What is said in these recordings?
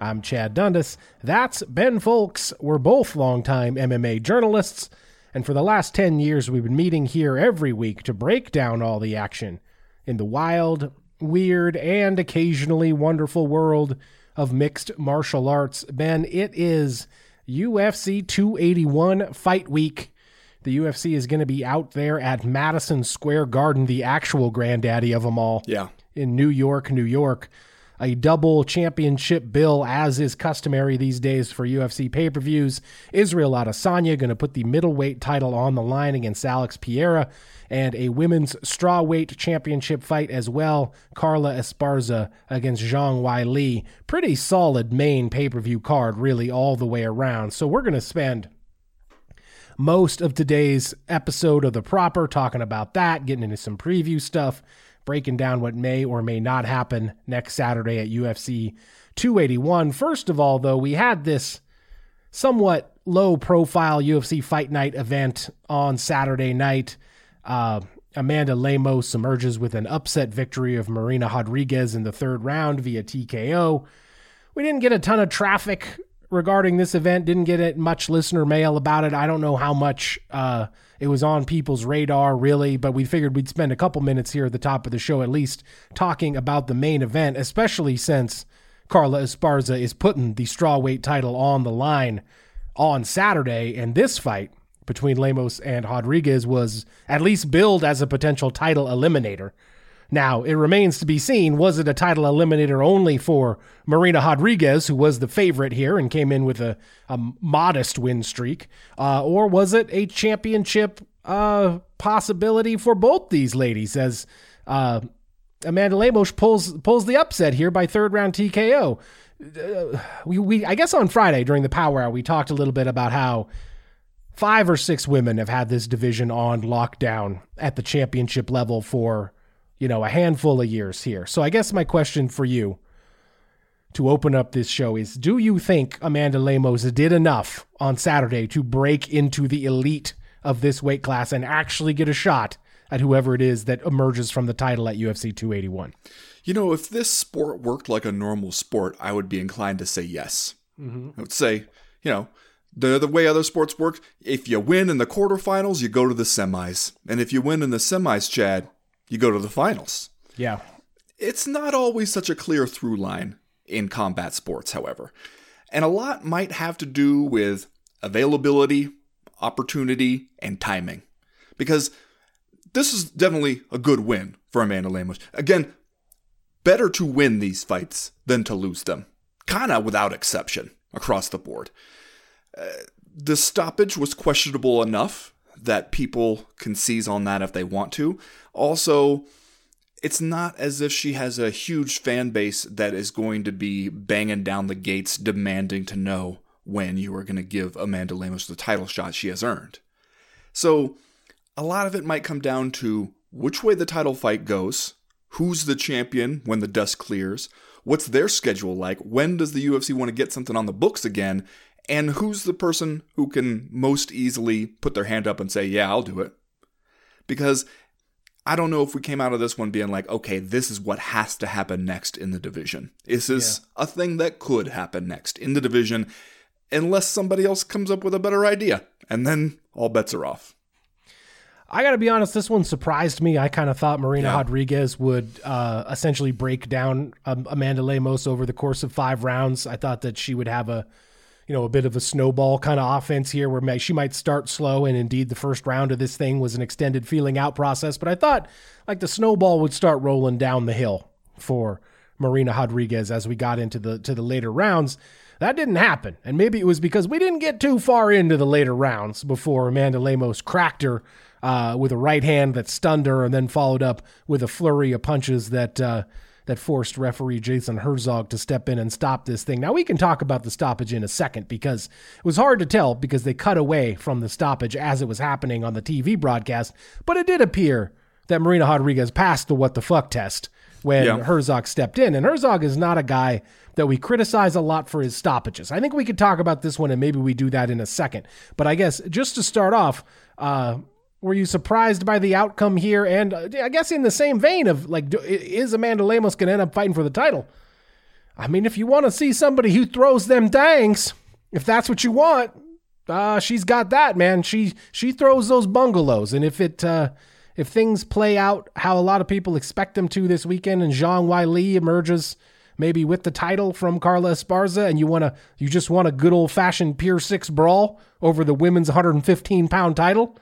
I'm Chad Dundas. That's Ben Fowlkes. We're both longtime MMA journalists. And for the last 10 years, we've been meeting here every week to break down all the action in the wild, weird, and occasionally wonderful world of mixed martial arts. Ben, it is UFC 281 Fight Week. The UFC is going to be out there at Madison Square Garden, the actual granddaddy of them all. Yeah. In New York, New York. A double championship bill, as is customary these days for UFC pay per views. Israel Adesanya going to put the middleweight title on the line against Alex Pereira, and a women's strawweight championship fight as well. Carla Esparza against Zhang Wei Li. Pretty solid main pay per view card, really, all the way around. So we're going to spend most of today's episode of the proper talking about that, getting into some preview stuff, breaking down what may or may not happen next Saturday at UFC 281. First of all, though, we had this somewhat low profile UFC Fight Night event on Saturday night. Uh, Amanda Lemos emerges with an upset victory of Marina Rodriguez in the third round via TKO. We didn't get a ton of traffic regarding this event. Didn't get it much listener mail about it. I don't know how much uh, it was on people's radar really, but we figured we'd spend a couple minutes here at the top of the show at least talking about the main event, especially since Carla Esparza is putting the strawweight title on the line on Saturday, and this fight between Lemos and Rodriguez was at least billed as a potential title eliminator. Now, it remains to be seen was it a title eliminator only for Marina Rodriguez, who was the favorite here and came in with a, a modest win streak, uh, or was it a championship uh, possibility for both these ladies as uh, Amanda Lemos pulls pulls the upset here by third round TKO? Uh, we, we I guess on Friday during the Power Hour we talked a little bit about how five or six women have had this division on lockdown at the championship level for you know, a handful of years here. So I guess my question for you to open up this show is do you think Amanda Lemos did enough on Saturday to break into the elite of this weight class and actually get a shot at whoever it is that emerges from the title at UFC 281? You know, if this sport worked like a normal sport, I would be inclined to say yes. Mm-hmm. I would say, you know, the, the way other sports work, if you win in the quarterfinals, you go to the semis. And if you win in the semis, Chad, you go to the finals. Yeah. It's not always such a clear through line in combat sports, however. And a lot might have to do with availability, opportunity, and timing. Because this is definitely a good win for Amanda Lemos. Again, better to win these fights than to lose them. Kind of without exception across the board. Uh, the stoppage was questionable enough that people can seize on that if they want to. Also, it's not as if she has a huge fan base that is going to be banging down the gates demanding to know when you are going to give Amanda Lemos the title shot she has earned. So, a lot of it might come down to which way the title fight goes, who's the champion when the dust clears, what's their schedule like, when does the UFC want to get something on the books again, and who's the person who can most easily put their hand up and say, Yeah, I'll do it? Because I don't know if we came out of this one being like, okay, this is what has to happen next in the division. This is yeah. a thing that could happen next in the division, unless somebody else comes up with a better idea. And then all bets are off. I got to be honest, this one surprised me. I kind of thought Marina yeah. Rodriguez would uh, essentially break down um, Amanda Lemos over the course of five rounds. I thought that she would have a you know, a bit of a snowball kind of offense here where she might start slow. And indeed, the first round of this thing was an extended feeling out process. But I thought like the snowball would start rolling down the hill for Marina Rodriguez as we got into the to the later rounds. That didn't happen. And maybe it was because we didn't get too far into the later rounds before Amanda Lemos cracked her uh, with a right hand that stunned her and then followed up with a flurry of punches that uh, that forced referee Jason Herzog to step in and stop this thing. Now we can talk about the stoppage in a second because it was hard to tell because they cut away from the stoppage as it was happening on the TV broadcast, but it did appear that Marina Rodriguez passed the what the fuck test when Yeah. Herzog stepped in. And Herzog is not a guy that we criticize a lot for his stoppages. I think we could talk about this one and maybe we do that in a second. But I guess just to start off, uh, were you surprised by the outcome here? And uh, I guess in the same vein of like, do, is Amanda Lemos going to end up fighting for the title? I mean, if you want to see somebody who throws them dangs, if that's what you want, uh, she's got that, man. She she throws those bungalows, and if it uh, if things play out how a lot of people expect them to this weekend, and Zhang Weili emerges maybe with the title from Carla Esparza, and you want to you just want a good old fashioned Pier Six brawl over the women's 115 pound title.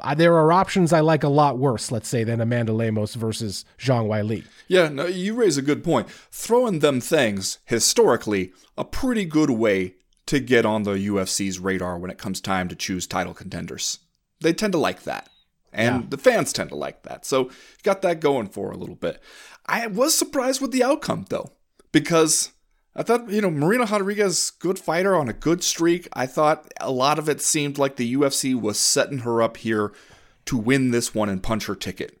Uh, there are options I like a lot worse, let's say, than Amanda Lemos versus Zhang Weili. Yeah, no, you raise a good point. Throwing them things, historically, a pretty good way to get on the UFC's radar when it comes time to choose title contenders. They tend to like that. And Yeah. the fans tend to like that. So got that going for a little bit. I was surprised with the outcome, though, because I thought, you know, Marina Rodriguez, good fighter on a good streak. I thought a lot of it seemed like the UFC was setting her up here to win this one and punch her ticket.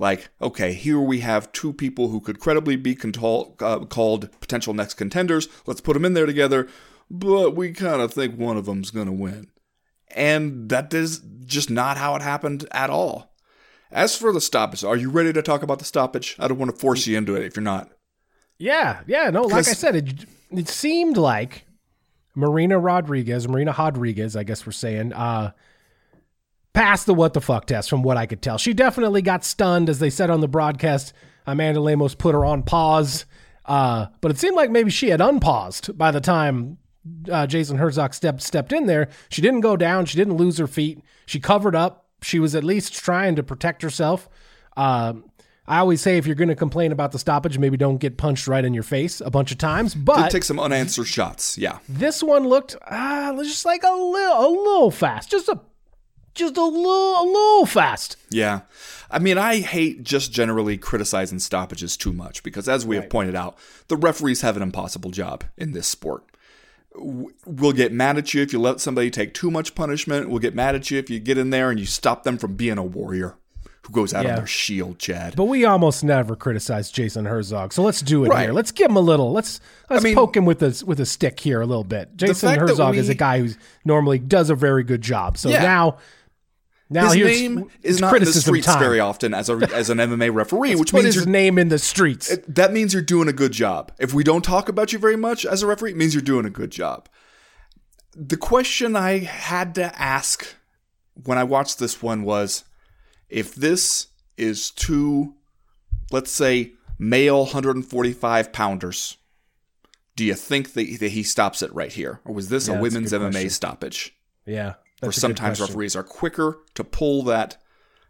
Like, okay, here we have two people who could credibly be uh, called potential next contenders. Let's put them in there together, but we kind of think one of them's going to win. And that is just not how it happened at all. As for the stoppage, are you ready to talk about the stoppage? I don't want to force you into it if you're not. Yeah, yeah, no, like I said, it it seemed like Marina Rodriguez, Marina Rodriguez, I guess we're saying, uh, passed the what the fuck test from what I could tell. She definitely got stunned, as they said on the broadcast. Amanda Lemos put her on pause, uh, but it seemed like maybe she had unpaused by the time uh, Jason Herzog stepped stepped in there. She didn't go down. She didn't lose her feet. She covered up. She was at least trying to protect herself. Uh, I always say if you're going to complain about the stoppage, maybe don't get punched right in your face a bunch of times. But Did take some unanswered shots, yeah. this one looked uh, just like a little, a little fast, just a, just a little, a little fast. Yeah. I mean, I hate just generally criticizing stoppages too much because, as we have pointed out, the referees have an impossible job in this sport. We'll get mad at you if you let somebody take too much punishment. We'll get mad at you if you get in there and you stop them from being a warrior who goes out Yeah. on their shield, Chad. But we almost never criticize Jason Herzog, so let's do it Right. here. Let's give him a little. Let's let's mean- poke him with a with a stick here a little bit. Jason Herzog is a guy who normally does a very good job. So Yeah. now, now his name is not in the streets time. very often as a as an MMA referee, which means his name in the streets. that means you're doing a good job. If we don't talk about you very much as a referee, it means you're doing a good job. The question I had to ask when I watched this one was if this is two, let's say, male 145 pounders, do you think that, that he stops it right here? Or was this Yeah, a that's a women's MMA question. stoppage? yeah, Or that's a good sometimes referees are quicker to pull that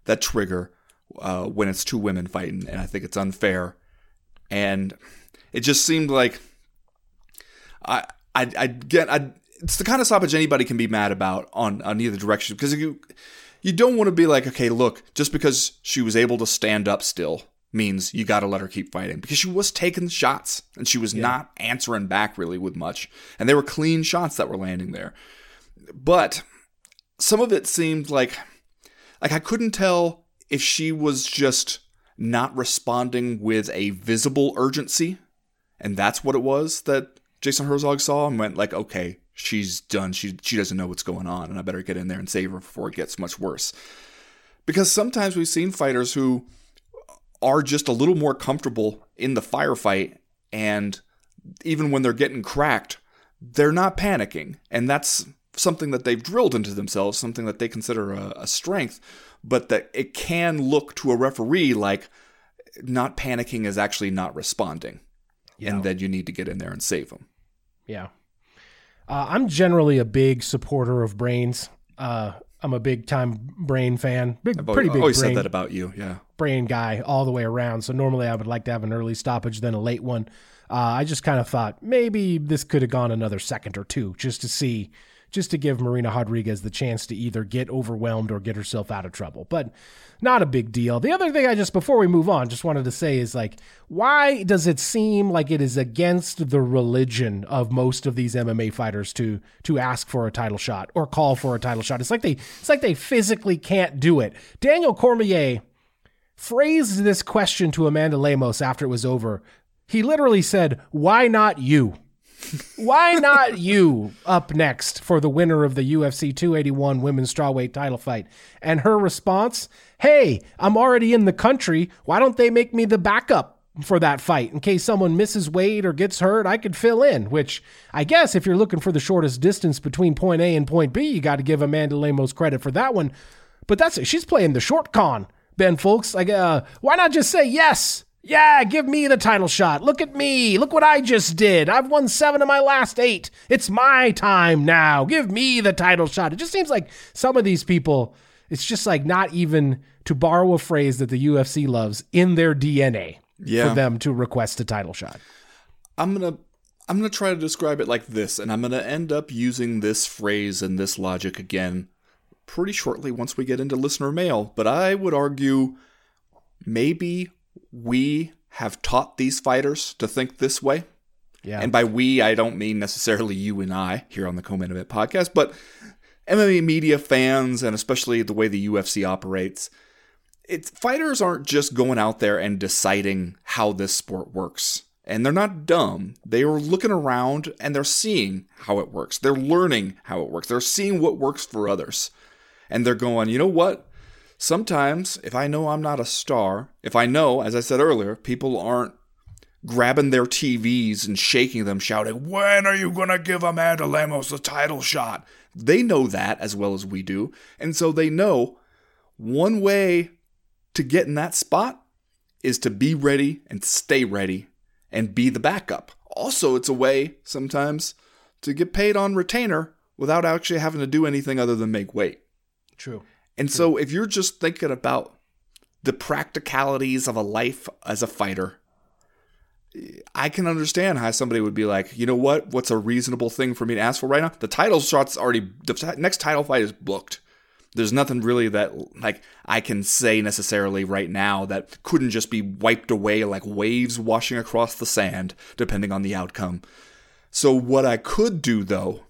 that trigger uh, when it's two women fighting, and I think it's unfair. And it just seemed like I I I get I it's the kind of stoppage anybody can be mad about on on either direction because you you don't want to be like okay look just because she was able to stand up still means you got to let her keep fighting. Because she was taking shots and she was not answering back really with much and they were clean shots that were landing there. But some of it seemed like like I couldn't tell if she was just not responding with a visible urgency and that's what it was that Jason Herzog saw and went like okay she's done she she doesn't know what's going on and I better get in there and save her before it gets much worse. Because sometimes we've seen fighters who are just a little more comfortable in the firefight and even when they're getting cracked they're not panicking. And that's something that they've drilled into themselves something that they consider a, a strength but that it can look to a referee like not panicking is actually not responding. And then you need to get in there and save them. Yeah. Uh, I'm generally a big supporter of brains. Uh, I'm a big time brain fan. Big, I've pretty big always brain, said that about you yeah brain guy all the way around. So normally I would like to have an early stoppage than a late one. Uh, I just kind of thought maybe this could have gone another second or two just to see, just to give Marina Rodriguez the chance to either get overwhelmed or get herself out of trouble. But not a big deal. The other thing I just, before we move on, just wanted to say is like, why does it seem like it is against the religion of most of these MMA fighters to to ask for a title shot or call for a title shot? It's like they it's like they physically can't do it. Daniel Cormier phrased this question to Amanda Lemos after it was over. He literally said, "Why not you?" Why not you up next for the winner of the UFC 281 women's strawweight title fight? And her response, Hey, I'm already in the country. Why don't they make me the backup for that fight in case someone misses weight or gets hurt? I could fill in, which I guess if you're looking for the shortest distance between point A and point B, you got to give Amanda Lemos credit for that one. But that's it. She's playing the short con, Ben Fowlkes. Like, uh, why not just say yes? Yeah, give me the title shot. Look at me. Look what I just did. I've won seven of my last eight. It's my time now. Give me the title shot. It just seems like some of these people, it's just like not even, to borrow a phrase that the UFC loves, in their DNA Yeah. for them to request a title shot. I'm gonna I'm gonna try to describe it like this, and I'm gonna end up using this phrase and this logic again pretty shortly once we get into listener mail. But I would argue maybe we have taught these fighters to think this way. Yeah. And by we, I don't mean necessarily you and I here on the Co-Main Event podcast, but MMA media fans and especially the way the UFC operates. It's fighters aren't just going out there and deciding how this sport works. And they're not dumb. They are looking around and they're seeing how it works. They're learning how it works. They're seeing what works for others. And they're going, you know what? Sometimes, if I know I'm not a star, if I know, as I said earlier, people aren't grabbing their TVs and shaking them, shouting, When are you going to give Amanda Lemos the title shot? They know that as well as we do. And so they know one way to get in that spot is to be ready and stay ready and be the backup. Also, it's a way sometimes to get paid on retainer without actually having to do anything other than make weight. True. And so if you're just thinking about the practicalities of a life as a fighter, I can understand how somebody would be like, you know what? What's a reasonable thing for me to ask for right now? The title shot's already, the next title fight is booked. There's nothing really that like I can say necessarily right now that couldn't just be wiped away like waves washing across the sand, depending on the outcome. So what I could do though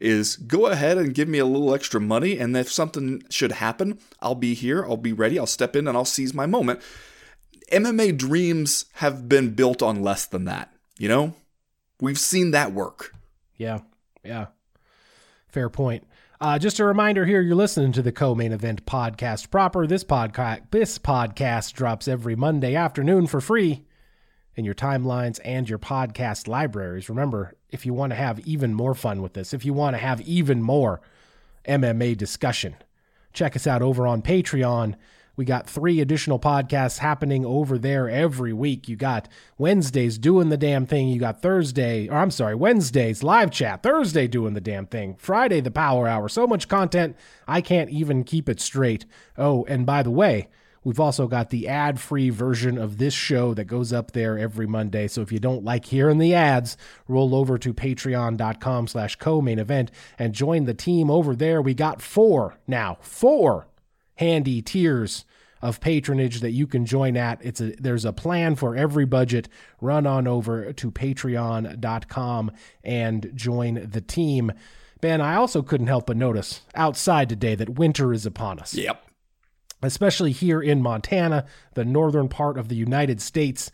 is go ahead and give me a little extra money, and if something should happen, I'll be here, I'll be ready, I'll step in and I'll seize my moment. MMA dreams have been built on less than that, you know? We've seen that work. Yeah, yeah. Fair point. Uh, just a reminder here, you're listening to the co-main event podcast proper. This podcast, this podcast drops every Monday afternoon for free in your timelines and your podcast libraries. Remember, if you want to have even more fun with this, if you want to have even more MMA discussion, check us out over on Patreon. We got three additional podcasts happening over there every week. You got Wednesdays doing the damn thing. You got Thursday, or I'm sorry, Wednesdays live chat. Thursday doing the damn thing. Friday the power hour. So much content, I can't even keep it straight. Oh, and by the way, We've also got the ad free version of this show that goes up there every Monday. So if you don't like hearing the ads, roll over to patreon.com slash co main event and join the team over there. We got four now, four handy tiers of patronage that you can join at. It's a there's a plan for every budget. Run on over to patreon.com and join the team. Ben, I also couldn't help but notice outside today that winter is upon us Yep. especially here in Montana, the northern part of the United States.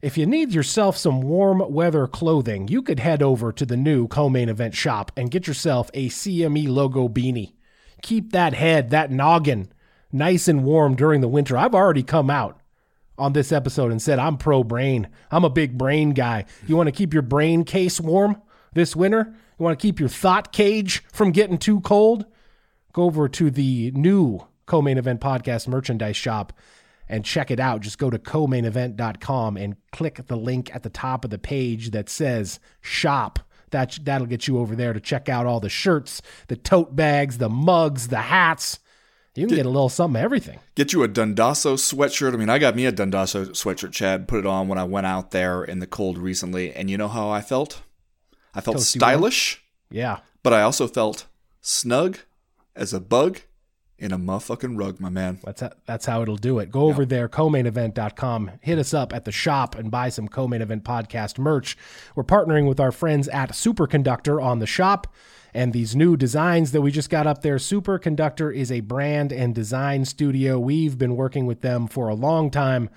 If you need yourself some warm weather clothing, you could head over to the new co-main event shop and get yourself a CME logo beanie. Keep that head, that noggin, nice and warm during the winter. I've already come out on this episode and said I'm pro brain. I'm a big brain guy. You want to keep your brain case warm this winter? You want to keep your thought cage from getting too cold? Go over to the new co-main event podcast merchandise shop and check it out. Just go to co-mainevent.com and click the link at the top of the page that says shop. That that'll get you over there to check out all the shirts, the tote bags, the mugs, the hats. You can get a little something of everything. Get you a Dundasso sweatshirt. I mean, I got me a Dundasso sweatshirt, Chad. Put it on when I went out there in the cold recently, and you know how I felt? I felt Toasty stylish, Yeah. but I also felt snug as a bug in a motherfucking rug, my man. That's how, that's how it'll do it. Go over there, co-mainevent.com. Hit us up at the shop and buy some co-main event podcast merch. We're partnering with our friends at Superconductor on the shop and these new designs that we just got up there. Superconductor is a brand and design studio. We've been working with them for a long time.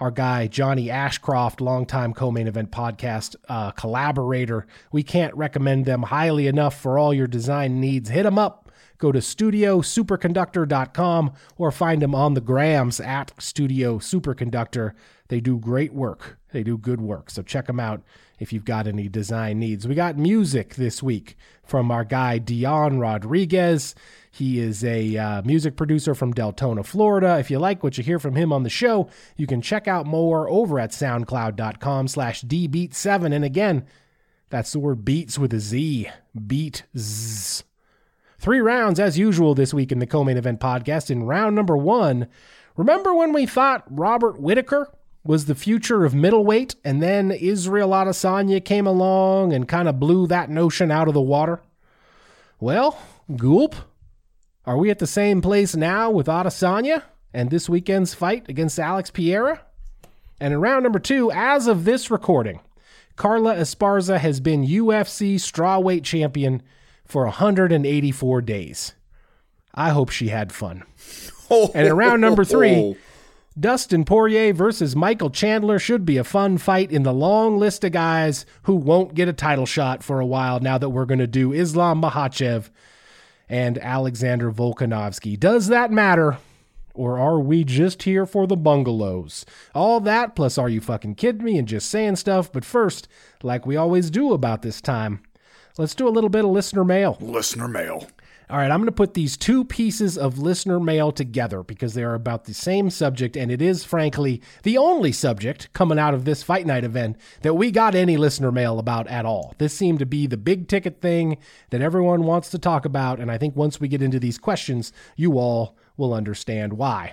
Our guy Johnny Ashcroft, longtime co-main event podcast uh, collaborator. We can't recommend them highly enough for all your design needs. Hit them up Go to studiosuperconductor.com or find them on the grams at Studio Superconductor. They do great work. They do good work. So check them out if you've got any design needs. We got music this week from our guy Dion Rodriguez. He is a uh, music producer from Deltona, Florida. If you like what you hear from him on the show, you can check out more over at soundcloud.com slash dbeat7. And again, that's the word beats with a Z. Beat Z. Three rounds as usual this week in the co main event podcast. In round number one, remember when we thought Robert Whitaker was the future of middleweight and then Israel Adesanya came along and kind of blew that notion out of the water? Well, Gulp, are we at the same place now with Adesanya and this weekend's fight against Alex Pereira? And in round number two, as of this recording, Carla Esparza has been UFC strawweight champion for 184 days. I hope she had fun. Oh, and in round number three, oh. Dustin Poirier versus Michael Chandler should be a fun fight in the long list of guys who won't get a title shot for a while now that we're going to do Islam Makhachev and Alexander Volkanovski. Does that matter? Or are we just here for the bungalows? All that, plus are you fucking kidding me and just saying stuff? But first, like we always do about this time, let's do a little bit of listener mail. Listener mail. All right, I'm going to put these two pieces of listener mail together because they are about the same subject, and it is, frankly, the only subject coming out of this Fight Night event that we got any listener mail about at all. This seemed to be the big ticket thing that everyone wants to talk about, and I think once we get into these questions, you all will understand why.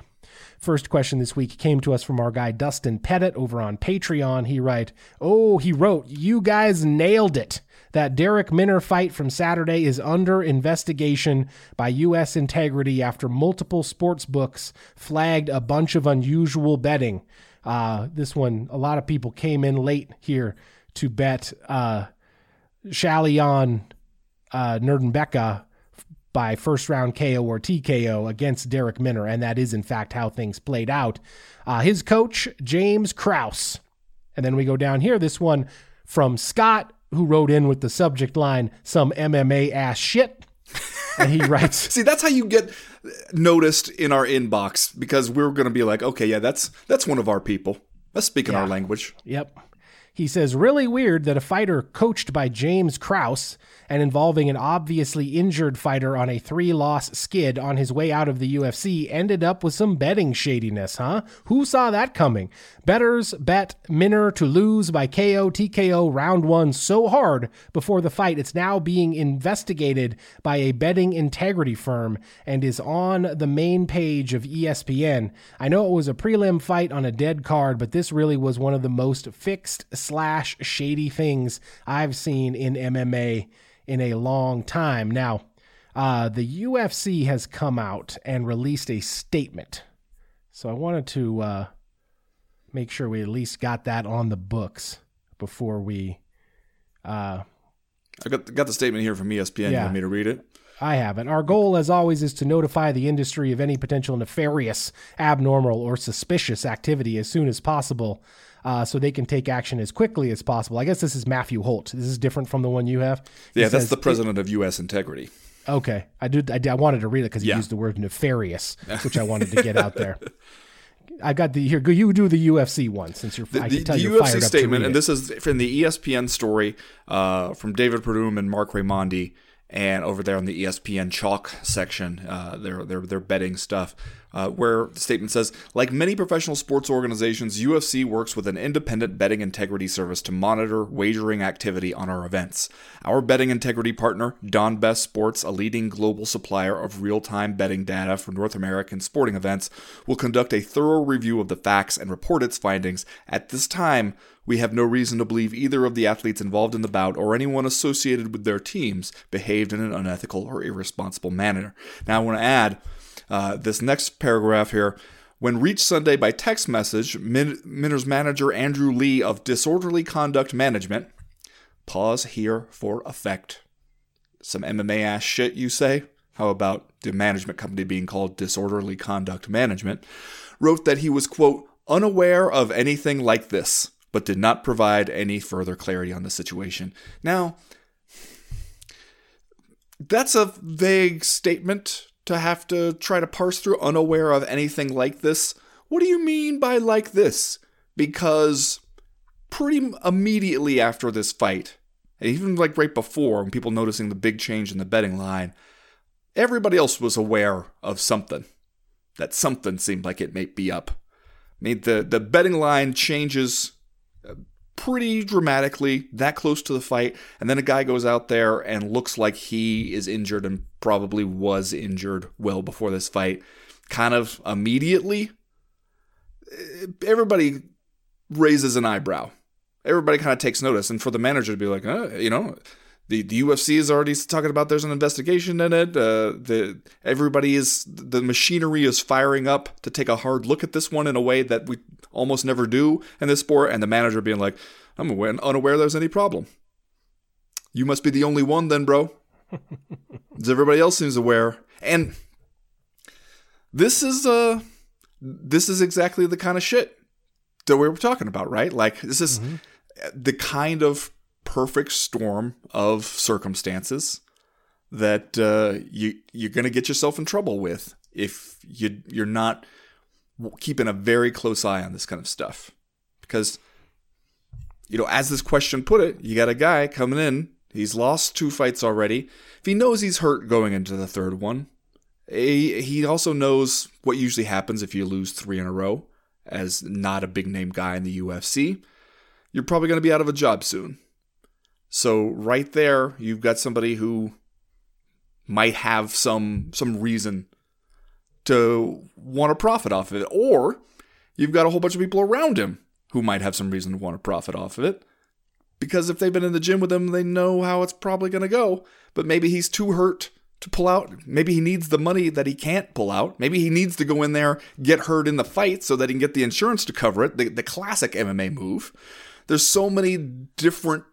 First question this week came to us from our guy Dustin Pettit over on Patreon. He write, "Oh, he wrote, you guys nailed it. That Darrick Minner fight from Saturday is under investigation by U.S. Integrity after multiple sports books flagged a bunch of unusual betting. Uh, this one, a lot of people came in late here to bet uh, Shayilan uh, by first round KO or TKO against Darrick Minner, and that is in fact how things played out. Uh, his coach, James Krause. And then we go down here, this one from Scott who wrote in with the subject line, some MMA ass shit. And he writes, See, that's how you get noticed in our inbox because we're going to be like, okay, yeah, that's that's one of our people. That's speaking Yeah. our language. Yep. He says, really weird that a fighter coached by James Krause and involving an obviously injured fighter on a three loss skid on his way out of the UFC ended up with some betting shadiness, huh? Who saw that coming? Betters bet Minner to lose by KO TKO round one so hard before the fight, it's now being investigated by a betting integrity firm and is on the main page of ESPN. I know it was a prelim fight on a dead card, but this really was one of the most fixed slash shady things I've seen in MMA in a long time. Now, uh, the UFC has come out and released a statement. So I wanted to uh, make sure we at least got that on the books before we. Uh, I got got the statement here from ESPN. You want me to read it? I haven't. Our goal, as always, is to notify the industry of any potential nefarious, abnormal, or suspicious activity as soon as possible uh, so they can take action as quickly as possible. I guess this is Matthew Holt. This is different from the one you have. He Yeah, that's says- the president of U.S. Integrity. Okay. I did. I, did, I wanted to read it because he Yeah. used the word nefarious, which I wanted to get out there. I got the here. You do the UFC one since you're. The, I can tell the you're UFC fired up to statement, and this is from the ESPN story uh, from David Purdum and Marc Raimondi, and over there on the ESPN chalk section, uh, their their their betting stuff, uh, where the statement says, like many professional sports organizations, UFC works with an independent betting integrity service to monitor wagering activity on our events. Our betting integrity partner, Don Best Sports, a leading global supplier of real-time betting data for North American sporting events, will conduct a thorough review of the facts and report its findings. At this time, We have no reason to believe either of the athletes involved in the bout or anyone associated with their teams behaved in an unethical or irresponsible manner. Now, I want to add uh, this next paragraph here. When reached Sunday by text message, Min- manager Andrew Lee of Disorderly Conduct Management, pause here for effect. Some MMA ass shit, you say? How about the management company being called Disorderly Conduct Management? Wrote that he was, quote, unaware of anything like this, but did not provide any further clarity on the situation. Now, that's a vague statement to have to try to parse through, unaware of anything like this. What do you mean by like this? Because pretty immediately after this fight, and even like right before, when people noticing the big change in the betting line, everybody else was aware of something. That something seemed like it may be up. I mean, the, the betting line changes uh, pretty dramatically that close to the fight, and then a guy goes out there and looks like he is injured and probably was injured well before this fight. Kind of immediately, eh, everybody raises an eyebrow. Everybody kind of takes notice, and for the manager to be like, uh, you know, the, the UFC is already talking about there's an investigation in it. Uh, the everybody is the machinery is firing up to take a hard look at this one in a way that we almost never do in this sport. And the manager being like, "I'm unaware there's any problem. You must be the only one, then, bro." Everybody else seems aware, and this is uh this is exactly the kind of shit that we were talking about, right? Like this is mm-hmm. the kind of perfect storm of circumstances that uh, you you're going to get yourself in trouble with if you you're not keeping a very close eye on this kind of stuff. Because you know as this question put it you got a guy coming in he's lost two fights already. If he knows he's hurt going into the third one he, he also knows what usually happens if you lose three in a row as not a big name guy in the UFC you're probably going to be out of a job soon so right there, you've got somebody who might have some some reason to want to profit off of it, or you've got a whole bunch of people around him who might have some reason to want to profit off of it. Because if they've been in the gym with him, they know how it's probably going to go. But maybe he's too hurt to pull out. Maybe he needs the money that he can't pull out. Maybe he needs to go in there, get hurt in the fight so that he can get the insurance to cover it. The, the classic MMA move. There's so many different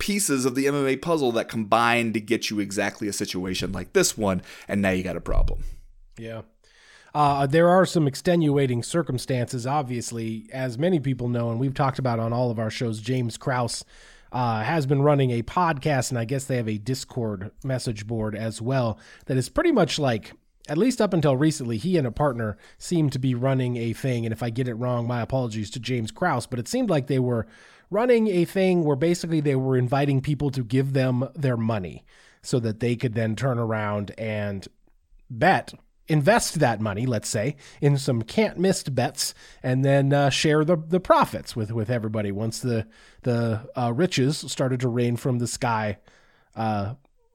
pieces of the MMA puzzle that combine to get you exactly a situation like this one, and now you got a problem. Yeah. Uh, there are some extenuating circumstances, obviously, as many people know, and we've talked about on all of our shows. James Krause uh, has been running a podcast, and I guess they have a Discord message board as well that is pretty much like, at least up until recently, he and a partner seemed to be running a thing. And if I get it wrong, my apologies to James Krause, but it seemed like they were running a thing where basically they were inviting people to give them their money so that they could then turn around and bet invest that money, let's say, in some can't miss bets, and then uh, share the the profits with with everybody once the the uh, riches started to rain from the sky. Uh,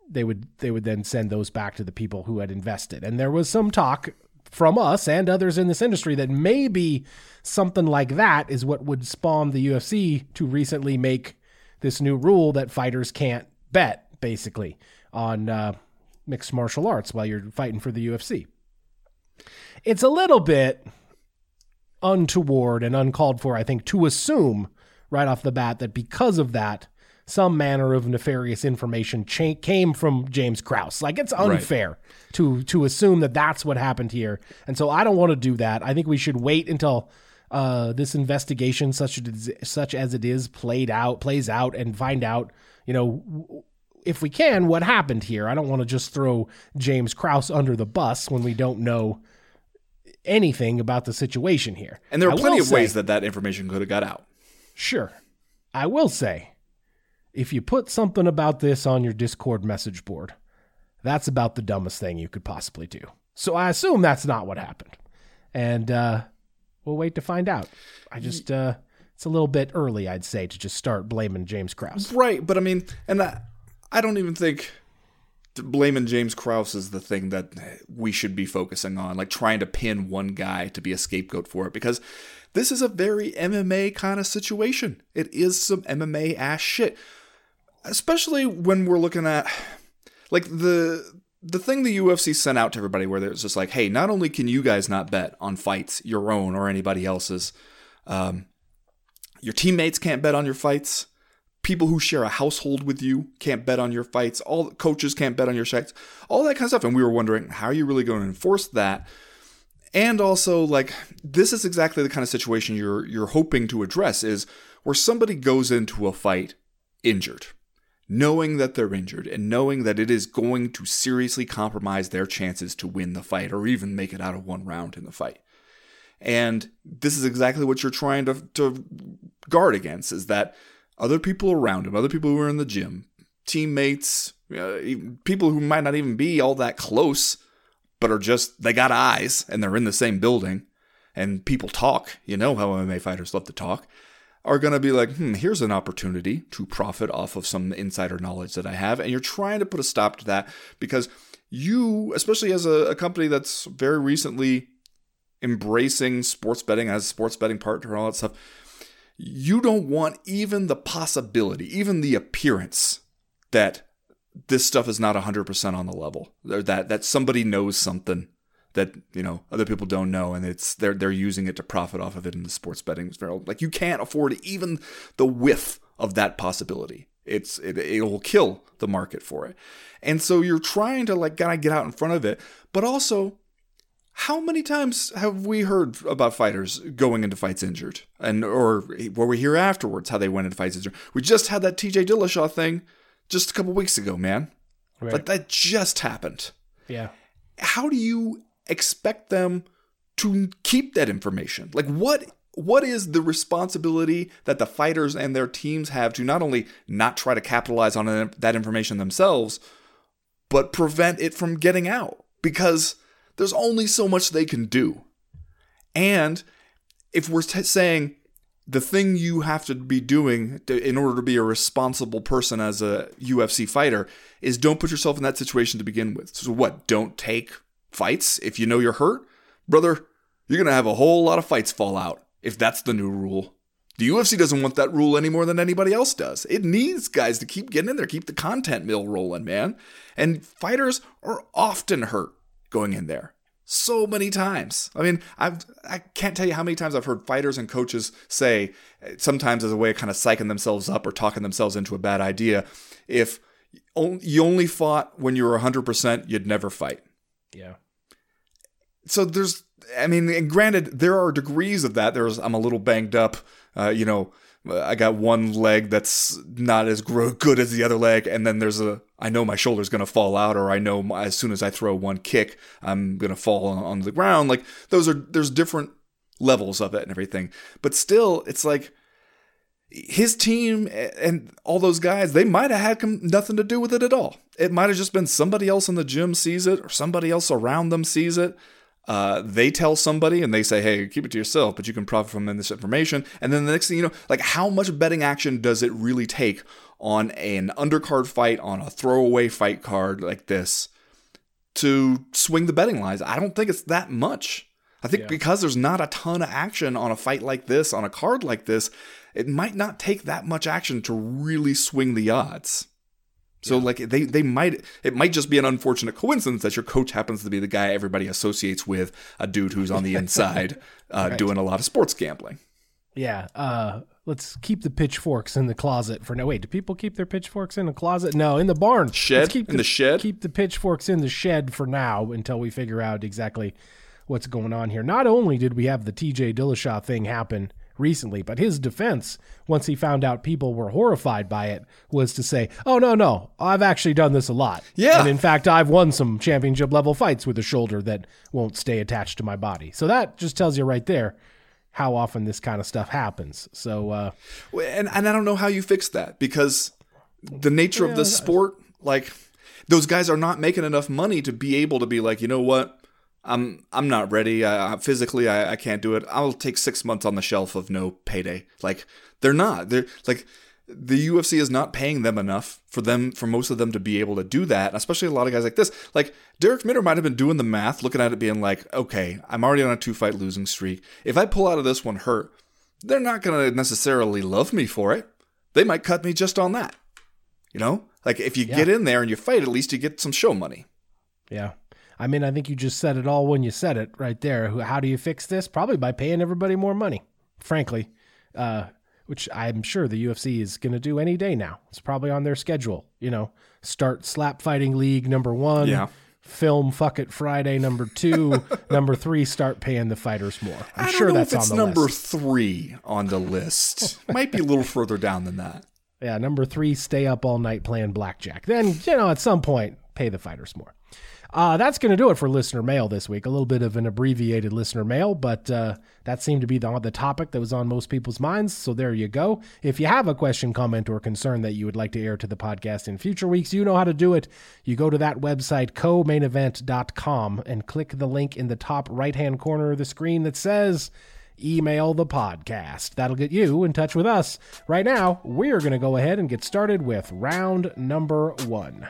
they would they would then send those back to the people who had invested, and there was some talk from us and others in this industry that maybe something like that is what would spawn the UFC to recently make this new rule that fighters can't bet, basically, on uh, mixed martial arts while you're fighting for the UFC. It's a little bit untoward and uncalled for, I think, to assume right off the bat that because of that, some manner of nefarious information cha- came from James Krause. Like it's unfair right. to to assume that that's what happened here. And so I don't want to do that. I think we should wait until uh, this investigation, such as, such as it is, played out, plays out, and find out, you know, if we can, what happened here. I don't want to just throw James Krause under the bus when we don't know anything about the situation here. And there are I plenty of say, ways that that information could have got out. Sure. I will say if you put something about this on your Discord message board, that's about the dumbest thing you could possibly do. So I assume that's not what happened. And uh, we'll wait to find out. I just, uh, it's a little bit early, I'd say, to just start blaming James Krause. Right. But I mean, and I, I don't even think blaming James Krause is the thing that we should be focusing on, like trying to pin one guy to be a scapegoat for it, because this is a very MMA kind of situation. It is some MMA ass shit, especially when we're looking at like the the thing the UFC sent out to everybody, where it's just like, hey, not only can you guys not bet on fights, your own or anybody else's, um, your teammates can't bet on your fights people who share a household with you can't bet on your fights. All coaches can't bet on your fights. All that kind of stuff. And we were wondering, how are you really going to enforce that? And also, like, this is exactly the kind of situation you're you're hoping to address is where somebody goes into a fight injured, knowing that they're injured and knowing that it is going to seriously compromise their chances to win the fight or even make it out of one round in the fight. And this is exactly what you're trying to, to guard against is that other people around him, other people who are in the gym, teammates, uh, people who might not even be all that close, but are just, they got eyes and they're in the same building and people talk. You know how MMA fighters love to talk. Are going to be like, hmm, here's an opportunity to profit off of some insider knowledge that I have. And you're trying to put a stop to that because you, especially as a, a company that's very recently embracing sports betting as a sports betting partner and all that stuff, you don't want even the possibility, even the appearance that this stuff is not 100% on the level or that that somebody knows something that you know other people don't know and it's they're they're using it to profit off of it in the sports betting world like you can't afford even the whiff of that possibility it's it, it'll kill the market for it and so you're trying to like kind of get out in front of it but also how many times have we heard about fighters going into fights injured, and or what we hear afterwards how they went into fights injured? We just had that T.J. Dillashaw thing just a couple weeks ago, man. Right. Like that just happened. Yeah. How do you expect them to keep that information? Like what what is the responsibility that the fighters and their teams have to not only not try to capitalize on that information themselves, but prevent it from getting out? Because there's only so much they can do. And if we're t- saying the thing you have to be doing to, in order to be a responsible person as a UFC fighter is don't put yourself in that situation to begin with. So, what? Don't take fights if you know you're hurt? Brother, you're going to have a whole lot of fights fall out if that's the new rule. The UFC doesn't want that rule any more than anybody else does. It needs guys to keep getting in there, keep the content mill rolling, man. And fighters are often hurt going in there so many times. I mean, I've I can't tell you how many times I've heard fighters and coaches say, sometimes as a way of kind of psyching themselves up or talking themselves into a bad idea, if you only fought when you were 100%, you'd never fight. Yeah. So there's, I mean, and granted, there are degrees of that. There's, I'm a little banged up, uh, you know, I got one leg that's not as good as the other leg, and then there's a I know my shoulder's gonna fall out, or I know my, as soon as I throw one kick, I'm gonna fall on, on the ground. Like those are there's different levels of it and everything, but still, it's like his team and all those guys they might have had nothing to do with it at all. It might have just been somebody else in the gym sees it, or somebody else around them sees it uh, they tell somebody and they say, hey, keep it to yourself, but you can profit from this information. And then the next thing you know, like how much betting action does it really take on an undercard fight, on a throwaway fight card like this to swing the betting lines? I don't think it's that much. I think yeah. because there's not a ton of action on a fight like this, on a card like this, it might not take that much action to really swing the odds. So yeah. like they they might it might just be an unfortunate coincidence that your coach happens to be the guy everybody associates with a dude who's on the inside uh, right. doing a lot of sports gambling. Yeah. Uh, let's keep the pitchforks in the closet for now. Wait, do people keep their pitchforks in the closet? No, in the barn. Shed. Let's keep in the, the shed. Keep the pitchforks in the shed for now until we figure out exactly what's going on here. Not only did we have the T.J. Dillashaw thing happen recently. But his defense, once he found out people were horrified by it, was to say, "Oh no, no, I've actually done this a lot. Yeah, and in fact, I've won some championship level fights with a shoulder that won't stay attached to my body." So that just tells you right there how often this kind of stuff happens. So, uh, and and I don't know how you fix that because the nature yeah, of the sport, like those guys are not making enough money to be able to be like, you know what, I'm I'm not ready. I, physically, I, I can't do it. I'll take six months on the shelf of no payday. Like they're not. They're like the UFC is not paying them enough for them for most of them to be able to do that, especially a lot of guys like this. Like Darrick Minner might have been doing the math, looking at it being like, okay, I'm already on a two fight losing streak. If I pull out of this one hurt, they're not going to necessarily love me for it. They might cut me just on that. You know? Like if you Yeah. get in there and you fight, at least you get some show money. Yeah. I mean, I think you just said it all when you said it right there. How do you fix this? Probably by paying everybody more money, frankly, uh, which I'm sure the UFC is going to do any day now. It's probably on their schedule. You know, start Slap Fighting League number one. Yeah. Film Fuck It Friday number two. number three, start paying the fighters more. I'm I don't sure know that's if it's on the number list. three on the list. Might be a little further down than that. Yeah, number three, stay up all night playing blackjack. Then, you know, at some point, pay the fighters more. Uh, that's going to do it for listener mail this week. A little bit of an abbreviated listener mail, but uh, that seemed to be the, the topic that was on most people's minds. So there you go. If you have a question, comment, or concern that you would like to air to the podcast in future weeks, you know how to do it. You go to that website, co-mainevent.com, and click the link in the top right hand corner of the screen that says email the podcast. That'll get you in touch with us. Right now, we're going to go ahead and get started with round number one.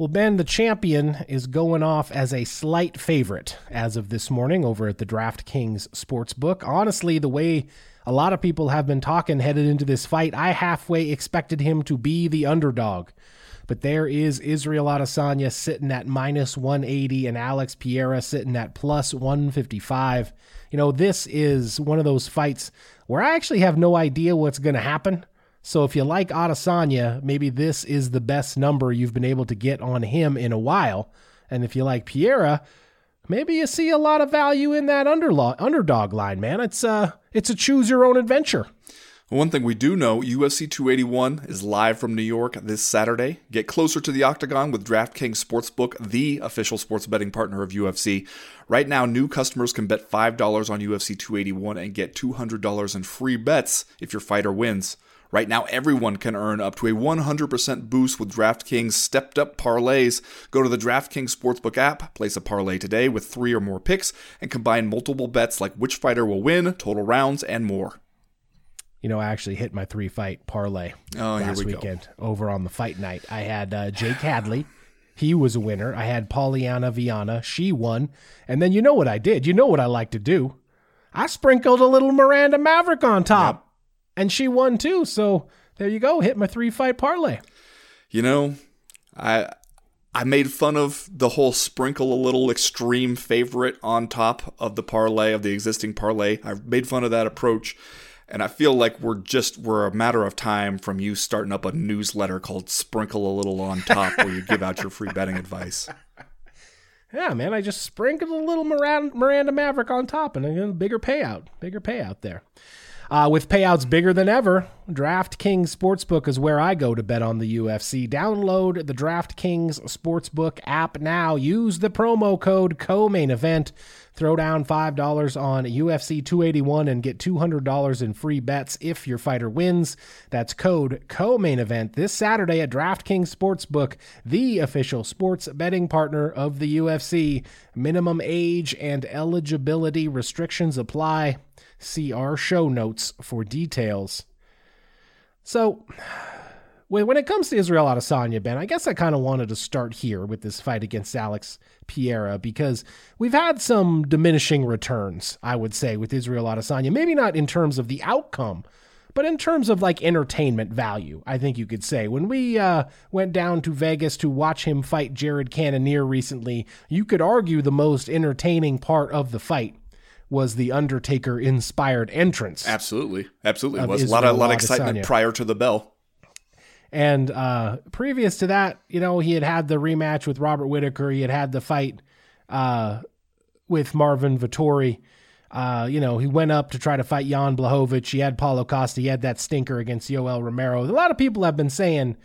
Well, Ben, the champion, is going off as a slight favorite as of this morning over at the DraftKings Sportsbook. Honestly, the way a lot of people have been talking headed into this fight, I halfway expected him to be the underdog. But there is Israel Adesanya sitting at minus 180 and Alex Pereira sitting at plus 155. You know, this is one of those fights where I actually have no idea what's going to happen. So if you like Adesanya, maybe this is the best number you've been able to get on him in a while. And if you like Pereira, maybe you see a lot of value in that underdog line, man. It's uh it's a choose your own adventure. One thing we do know UFC 281 is live from New York this Saturday. Get closer to the octagon with DraftKings Sportsbook, the official sports betting partner of UFC. Right now, new customers can bet $5 on UFC 281 and get $200 in free bets if your fighter wins. Right now, everyone can earn up to a 100% boost with DraftKings stepped up parlays. Go to the DraftKings Sportsbook app, place a parlay today with three or more picks, and combine multiple bets like which fighter will win, total rounds, and more. You know, I actually hit my three fight parlay Oh, here last we go. weekend over on the fight night. I had uh, Jake Hadley. He was a winner. I had Polyana Viana. She won. And then you know what I did? You know what I like to do? I sprinkled a little Miranda Maverick on top. And she won too. So there you go. Hit my three fight parlay. You know, I I made fun of the whole sprinkle a little extreme favorite on top of the parlay of the existing parlay. I made fun of that approach. And I feel like we're just we're a matter of time from you starting up a newsletter called Sprinkle a Little on Top where you give out your free betting advice. Yeah, man. I just sprinkled a little Miranda, Miranda Maverick on top and a bigger payout. Bigger payout there. Uh, with payouts bigger than ever, DraftKings Sportsbook is where I go to bet on the UFC. Download the DraftKings Sportsbook app now. Use the promo code COMAIN event. Throw down $5 on UFC 281 and get $200 in free bets if your fighter wins. That's code co-main event this Saturday at DraftKings Sportsbook, the official sports betting partner of the UFC. Minimum age and eligibility restrictions apply. See our show notes for details. So, when when it comes to Israel Adesanya, Ben, I guess I kind of wanted to start here with this fight against Alex Pereira because we've had some diminishing returns, I would say, with Israel Adesanya. Maybe not in terms of the outcome, but in terms of like entertainment value, I think you could say. When we uh, went down to Vegas to watch him fight Jared Cannonier recently, you could argue the most entertaining part of the fight was the Undertaker inspired entrance. Absolutely. Absolutely. Was a lot of, Israel lot of excitement prior to the bell. And uh, previous to that, you know, he had had the rematch with Robert Whitaker. He had had the fight uh, with Marvin Vettori. Uh, you know, he went up to try to fight Jan Blachowicz. He had Paulo Costa. He had that stinker against Yoel Romero. A lot of people have been saying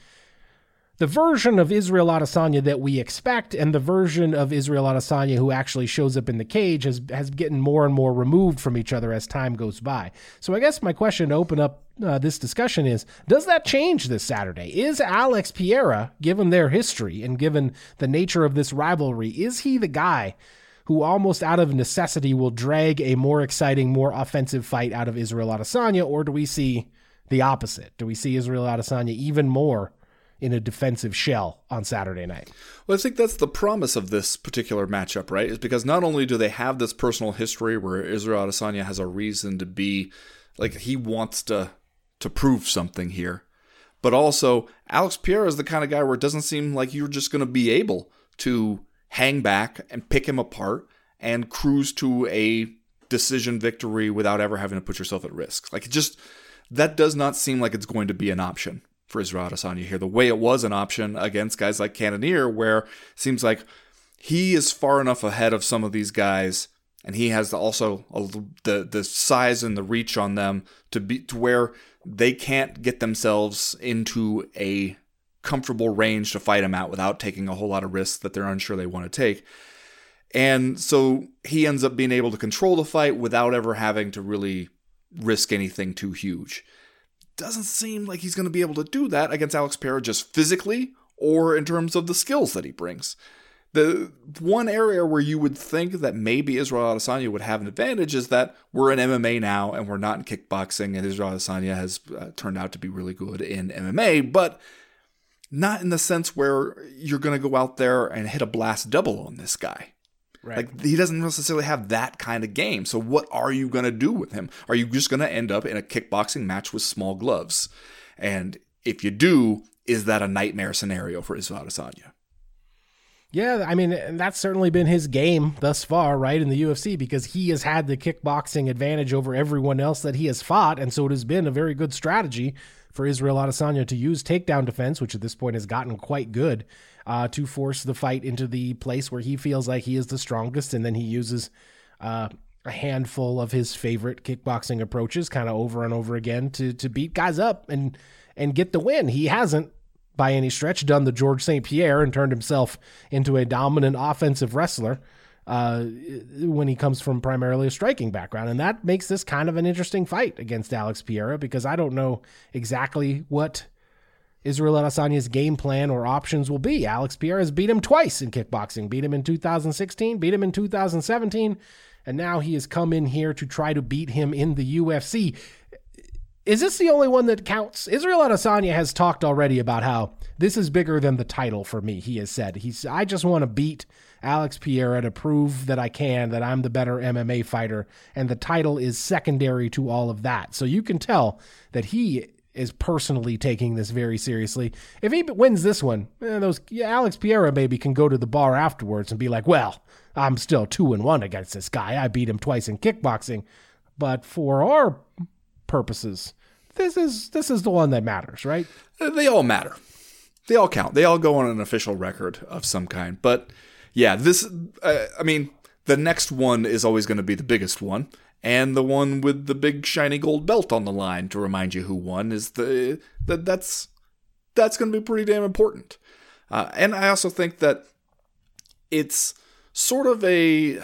the version of Israel Adesanya that we expect and the version of Israel Adesanya who actually shows up in the cage has has getting more and more removed from each other as time goes by. So I guess my question to open up uh, this discussion is does that change this Saturday? Is Alex Pereira, given their history and given the nature of this rivalry, is he the guy who almost out of necessity will drag a more exciting, more offensive fight out of Israel Adesanya or do we see the opposite? Do we see Israel Adesanya even more in a defensive shell on Saturday night. Well, I think that's the promise of this particular matchup, right? Is because not only do they have this personal history where Israel Adesanya has a reason to be like he wants to to prove something here, but also Alex Pereira is the kind of guy where it doesn't seem like you're just going to be able to hang back and pick him apart and cruise to a decision victory without ever having to put yourself at risk. Like it just that does not seem like it's going to be an option for Israel Adesanya here. The way it was an option against guys like Cannonier, where it seems like he is far enough ahead of some of these guys, and he has also a, the the size and the reach on them to be to where they can't get themselves into a comfortable range to fight him out without taking a whole lot of risks that they're unsure they want to take. And so he ends up being able to control the fight without ever having to really risk anything too huge doesn't seem like he's going to be able to do that against Alex Pereira just physically or in terms of the skills that he brings. The one area where you would think that maybe Israel Adesanya would have an advantage is that we're in MMA now and we're not in kickboxing, and Israel Adesanya has uh, turned out to be really good in MMA, but not in the sense where you're going to go out there and hit a blast double on this guy. Right. Like he doesn't necessarily have that kind of game. So what are you going to do with him? Are you just going to end up in a kickboxing match with small gloves? And if you do, is that a nightmare scenario for Israel Adesanya? Yeah, I mean that's certainly been his game thus far, right in the UFC, because he has had the kickboxing advantage over everyone else that he has fought, and so it has been a very good strategy for Israel Adesanya to use takedown defense, which at this point has gotten quite good uh, to force the fight into the place where he feels like he is the strongest, and then he uses uh, a handful of his favorite kickboxing approaches, kind of over and over again, to to beat guys up and and get the win. He hasn't by any stretch done the George St. Pierre and turned himself into a dominant offensive wrestler uh, when he comes from primarily a striking background. And that makes this kind of an interesting fight against Alex Pereira because I don't know exactly what Israel Adesanya's game plan or options will be. Alex Pereira has beat him twice in kickboxing, beat him in 2016, beat him in 2017, and now he has come in here to try to beat him in the UFC. Is this the only one that counts? Israel Adesanya has talked already about how this is bigger than the title for me. He has said he's I just want to beat Alex Pereira to prove that I can, that I'm the better MMA fighter, and the title is secondary to all of that. So you can tell that he is personally taking this very seriously. If he wins this one, eh, those yeah, Alex Pereira maybe can go to the bar afterwards and be like, "Well, I'm still two and one against this guy. I beat him twice in kickboxing." But for our purposes, this is this is the one that matters, right? Eh, they all matter. They all count. They all go on an official record of some kind. But yeah, this. Uh, I mean, the next one is always going to be the biggest one and the one with the big shiny gold belt on the line to remind you who won is the that that's that's going to be pretty damn important. Uh, and I also think that it's sort of a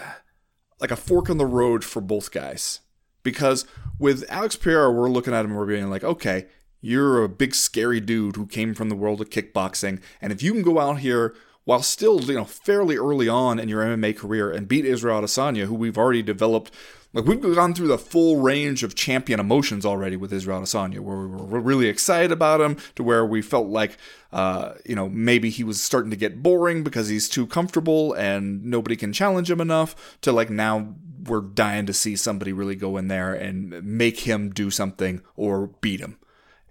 like a fork in the road for both guys because with Alex Pereira, we're looking at him we're being like, okay, you're a big scary dude who came from the world of kickboxing, and if you can go out here while still you know fairly early on in your MMA career and beat Israel Adesanya, who we've already developed like we've gone through the full range of champion emotions already with Israel Adesanya, where we were really excited about him, to where we felt like, uh, you know, maybe he was starting to get boring because he's too comfortable and nobody can challenge him enough. To like now we're dying to see somebody really go in there and make him do something or beat him.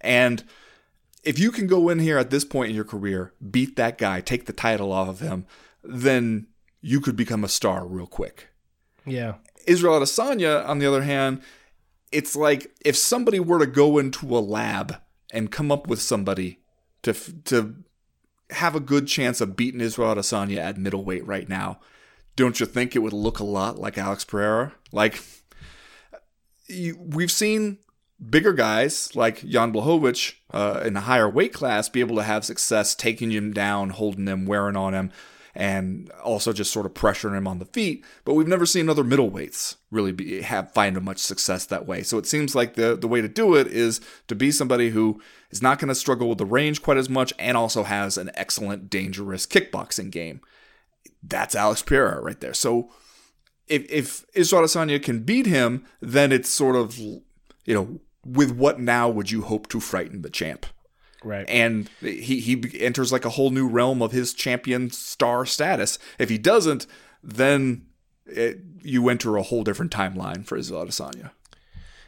And if you can go in here at this point in your career, beat that guy, take the title off of him, then you could become a star real quick. Yeah. Israel Adesanya, on the other hand, it's like if somebody were to go into a lab and come up with somebody to to have a good chance of beating Israel Adesanya at middleweight right now, don't you think it would look a lot like Alex Pereira? Like you, we've seen bigger guys like Jan Blachowicz uh, in a higher weight class be able to have success taking him down, holding him, wearing on him, and also just sort of pressuring him on the feet. But we've never seen other middleweights really be, have find much success that way. So it seems like the the way to do it is to be somebody who is not going to struggle with the range quite as much and also has an excellent, dangerous kickboxing game. That's Alex Pereira right there. So if if Israel Adesanya can beat him, then it's sort of you know with what now would you hope to frighten the champ? Right. And he he enters like a whole new realm of his champion star status. If he doesn't, then it, you enter a whole different timeline for Israel Adesanya.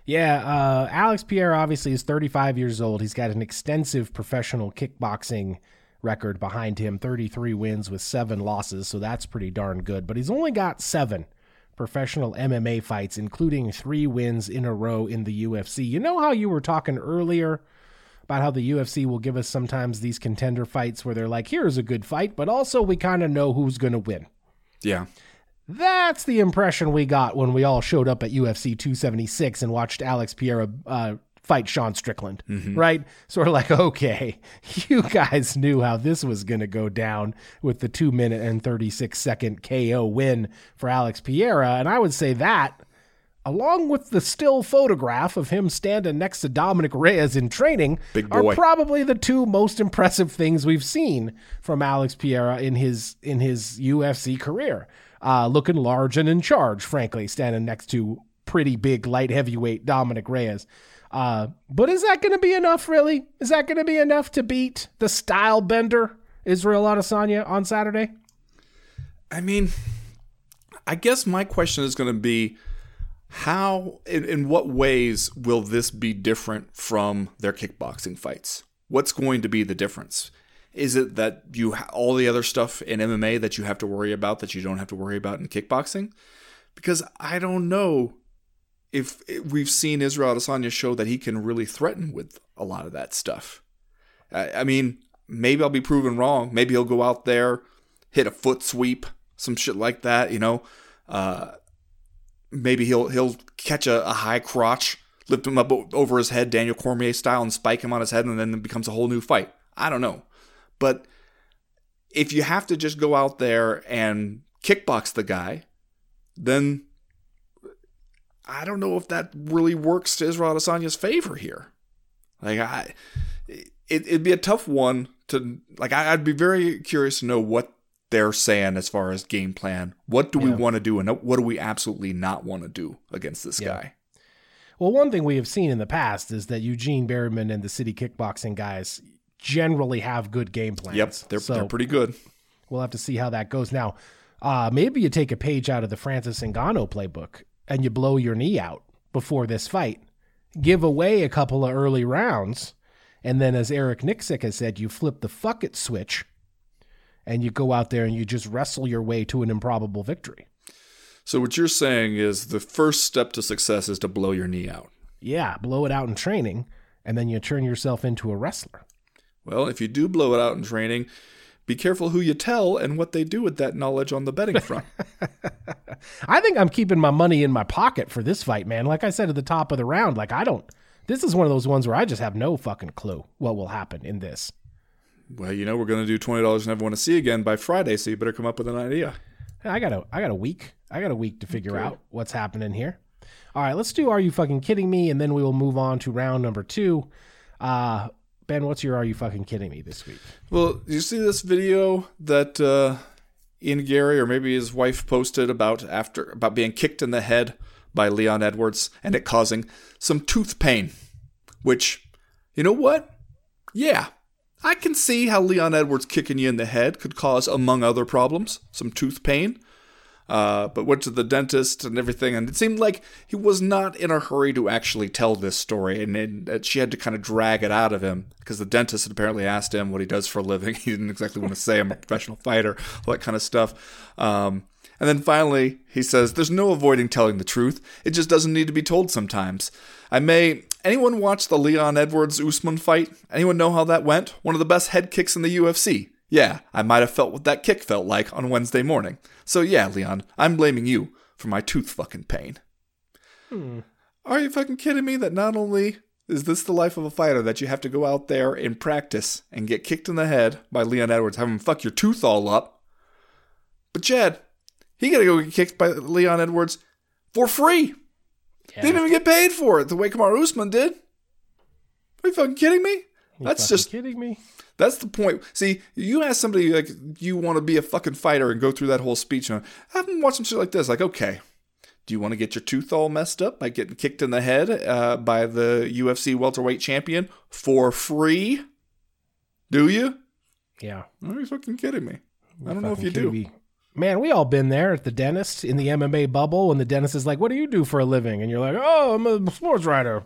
Yeah, uh, Alex Pereira obviously is 35 years old. He's got an extensive professional kickboxing record behind him 33 wins with seven losses, so that's pretty darn good. But he's only got seven professional MMA fights, including three wins in a row in the UFC. You know how you were talking earlier about how the UFC will give us sometimes these contender fights where they're like, here's a good fight, but also we kind of know who's going to win. Yeah. That's the impression we got when we all showed up at UFC 276 and watched Alex Pereira uh, fight Sean Strickland, mm-hmm. right? Sort of like, okay, you guys knew how this was going to go down with the two minute and 36 second KO win for Alex Pereira. And I would say that, along with the still photograph of him standing next to Dominic Reyes in training, are probably the two most impressive things we've seen from Alex Pereira in his in his UFC career. Uh, looking large and in charge, frankly, standing next to pretty big light heavyweight Dominic Reyes. Uh, but is that going to be enough, really? Is that going to be enough to beat the style bender Israel Adesanya on Saturday? I mean, I guess my question is going to be how, in, in what ways will this be different from their kickboxing fights? What's going to be the difference? Is it that you ha- all the other stuff in MMA that you have to worry about that you don't have to worry about in kickboxing? Because I don't know if, we've seen Israel Adesanya show that he can really threaten with a lot of that stuff. I, I mean, maybe I'll be proven wrong. Maybe he'll go out there, hit a foot sweep, some shit like that. You know, uh, maybe he'll he'll catch a, a, high crotch, lift him up over his head, Daniel Cormier style, and spike him on his head, and then it becomes a whole new fight. I don't know, but if you have to just go out there and kickbox the guy, then I don't know if that really works to Israel Adesanya's favor here. Like I, it, would be a tough one to like. I, would be very curious to know what they're saying as far as game plan. What do yeah. we want to do, and what do we absolutely not want to do against this yeah. guy? Well, one thing we have seen in the past is that Eugene Bareman and the City Kickboxing guys generally have good game plans. Yep, they're so they're pretty good. We'll have to see how that goes. Now, uh, maybe you take a page out of the Francis Ngannou playbook and you blow your knee out before this fight. Give away a couple of early rounds, and then, as Eric Nicksick has said, you flip the fuck it switch and you go out there and you just wrestle your way to an improbable victory. So, what you're saying is the first step to success is to blow your knee out. Yeah, blow it out in training, and then you turn yourself into a wrestler. Well, if you do blow it out in training, be careful who you tell and what they do with that knowledge on the betting front. I think I'm keeping my money in my pocket for this fight, man. Like I said at the top of the round, like I don't. This is one of those ones where I just have no fucking clue what will happen in this. Well, you know we're going to do twenty dollars never want to see again by Friday, so you better come up with an idea. I got a I got a week. I got a week to figure okay. out what's happening here. All right, let's do. Are you fucking kidding me? And then we will move on to round number two. Uh, Ben, what's your Are You Fucking Kidding Me this week? Well, you see this video that uh, Ian Garry or maybe his wife posted about after about being kicked in the head by Leon Edwards and it causing some tooth pain. Which, you know what? Yeah, I can see how Leon Edwards kicking you in the head could cause, among other problems, some tooth pain uh, but went to the dentist and everything. And it seemed like he was not in a hurry to actually tell this story. And, and she had to kind of drag it out of him because the dentist had apparently asked him what he does for a living. He didn't exactly want to say I'm a professional fighter, all that kind of stuff. Um, and then finally, he says, There's no avoiding telling the truth. It just doesn't need to be told sometimes. I may. Anyone watch the Leon Edwards Usman fight? Anyone know how that went? One of the best head kicks in the UFC. Yeah, I might have felt what that kick felt like on Wednesday morning. So yeah, Leon, I'm blaming you for my tooth fucking pain. Hmm. Are you fucking kidding me that not only Is this the life of a fighter that you have to go out there and practice and get kicked in the head by Leon Edwards, have him fuck your tooth all up? But Chad, he got to go get kicked by Leon Edwards for free. Yeah. Didn't even get paid for it the way Kamar Usman did. Are you fucking kidding me? You That's fucking just kidding me. that's the point. See, you ask somebody like you want to be a fucking fighter and go through that whole speech and have them watch some shit like this. Like, okay, do you want to get your tooth all messed up by getting kicked in the head uh, by the UFC welterweight champion for free? Do you? Yeah. Are you fucking kidding me? I don't know if you do. me. Man, we all been there at the dentist in the MMA bubble when the dentist is like, "What do you do for a living?" And you're like, "Oh, I'm a sports writer."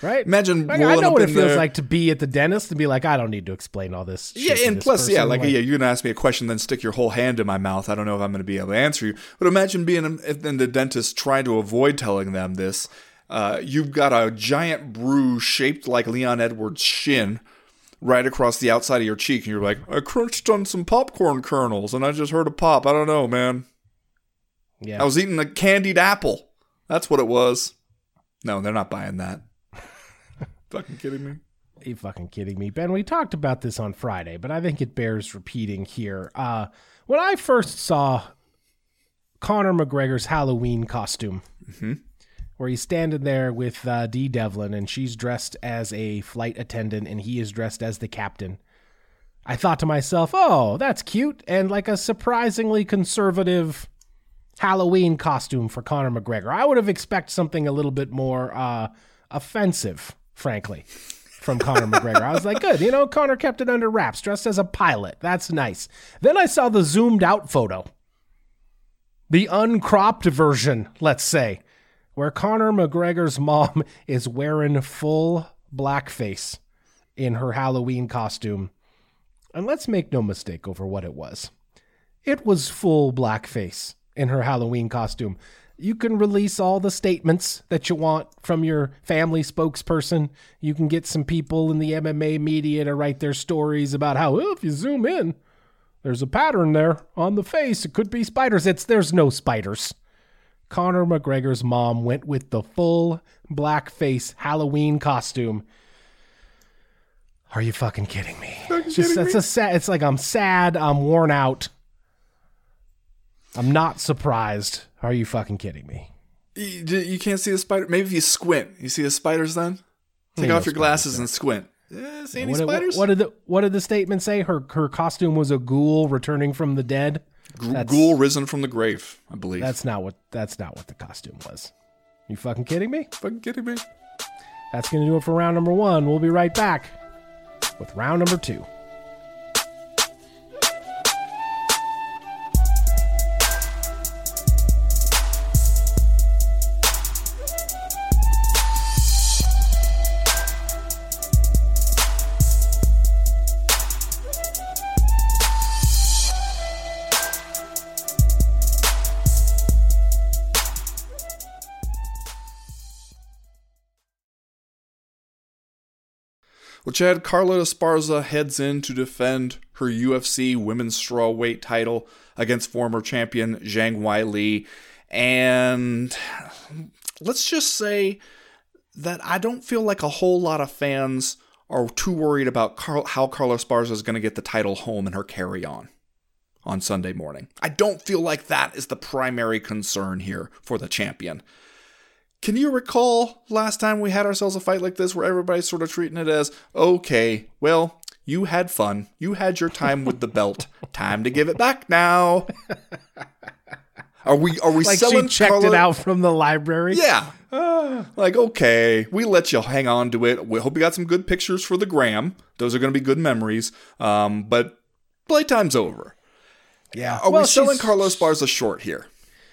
Right? Imagine Like, I know what it feels there- like to be at the dentist and be like, "I don't need to explain all this." Yeah, and this plus, yeah, person." like, yeah, you're gonna ask me a question, then stick your whole hand in my mouth. I don't know if I'm gonna be able to answer you. But imagine being in the dentist trying to avoid telling them this. Uh, you've got a giant bruise shaped like Leon Edwards' shin right across the outside of your cheek, and you're like, I crunched on some popcorn kernels, and I just heard a pop. I don't know, man. yeah. I was eating a candied apple. That's what it was. No, they're not buying that. Fucking kidding me? Are you fucking kidding me, Ben? We talked about this on Friday, but I think it bears repeating here. Uh, when I first saw Conor McGregor's Halloween costume, where he's standing there with uh, Dee Devlin, and she's dressed as a flight attendant, and he is dressed as the captain. I thought to myself, "Oh, that's cute," and like a surprisingly conservative Halloween costume for Conor McGregor. I would have expected something a little bit more uh, offensive, frankly, from Conor McGregor. I was like, good, you know, Conor kept it under wraps, dressed as a pilot. That's nice. Then I saw the zoomed out photo, the uncropped version, let's say, where Conor McGregor's mom is wearing full blackface in her Halloween costume. And let's make no mistake over what it was. It was full blackface in her Halloween costume. You can release all the statements that you want from your family spokesperson. You can get some people in the MMA media to write their stories about how, well, if you zoom in, there's a pattern there on the face. It could be spiders. It's there's no spiders. Conor McGregor's mom went with the full blackface Halloween costume. Are you fucking kidding me? It's just that's a sad. It's like I'm sad. I'm worn out. I'm not surprised. Are you fucking kidding me? You, you can't see a spider. Maybe if you squint, you see the spiders. Then take no off your glasses and squint. Yeah, see any What, what, spiders? what did the what did the statement say? Her her costume was a ghoul returning from the dead. That's- Ghoul risen from the grave, I believe. That's not what that's not what the costume was. You fucking kidding me? fucking kidding me. That's going to do it for round number one. We'll be right back with round number two. Well, Chad, Carla Esparza heads in to defend her UFC women's strawweight title against former champion Zhang Weili. And let's just say that I don't feel like a whole lot of fans are too worried about Carl, how Carla Esparza is going to get the title home in her carry on on Sunday morning. I don't feel like that is the primary concern here for the champion. Can you recall last time we had ourselves a fight like this where everybody's sort of treating it as, okay, well, you had fun. You had your time with the belt. Time to give it back now. Are we are we Like selling she checked Carla- it out from the library. Yeah. like, okay, we let you hang on to it. We hope you got some good pictures for the gram. Those are going to be good memories. Um, but playtime's over. Yeah. Are Well, we selling Carla Esparza short here?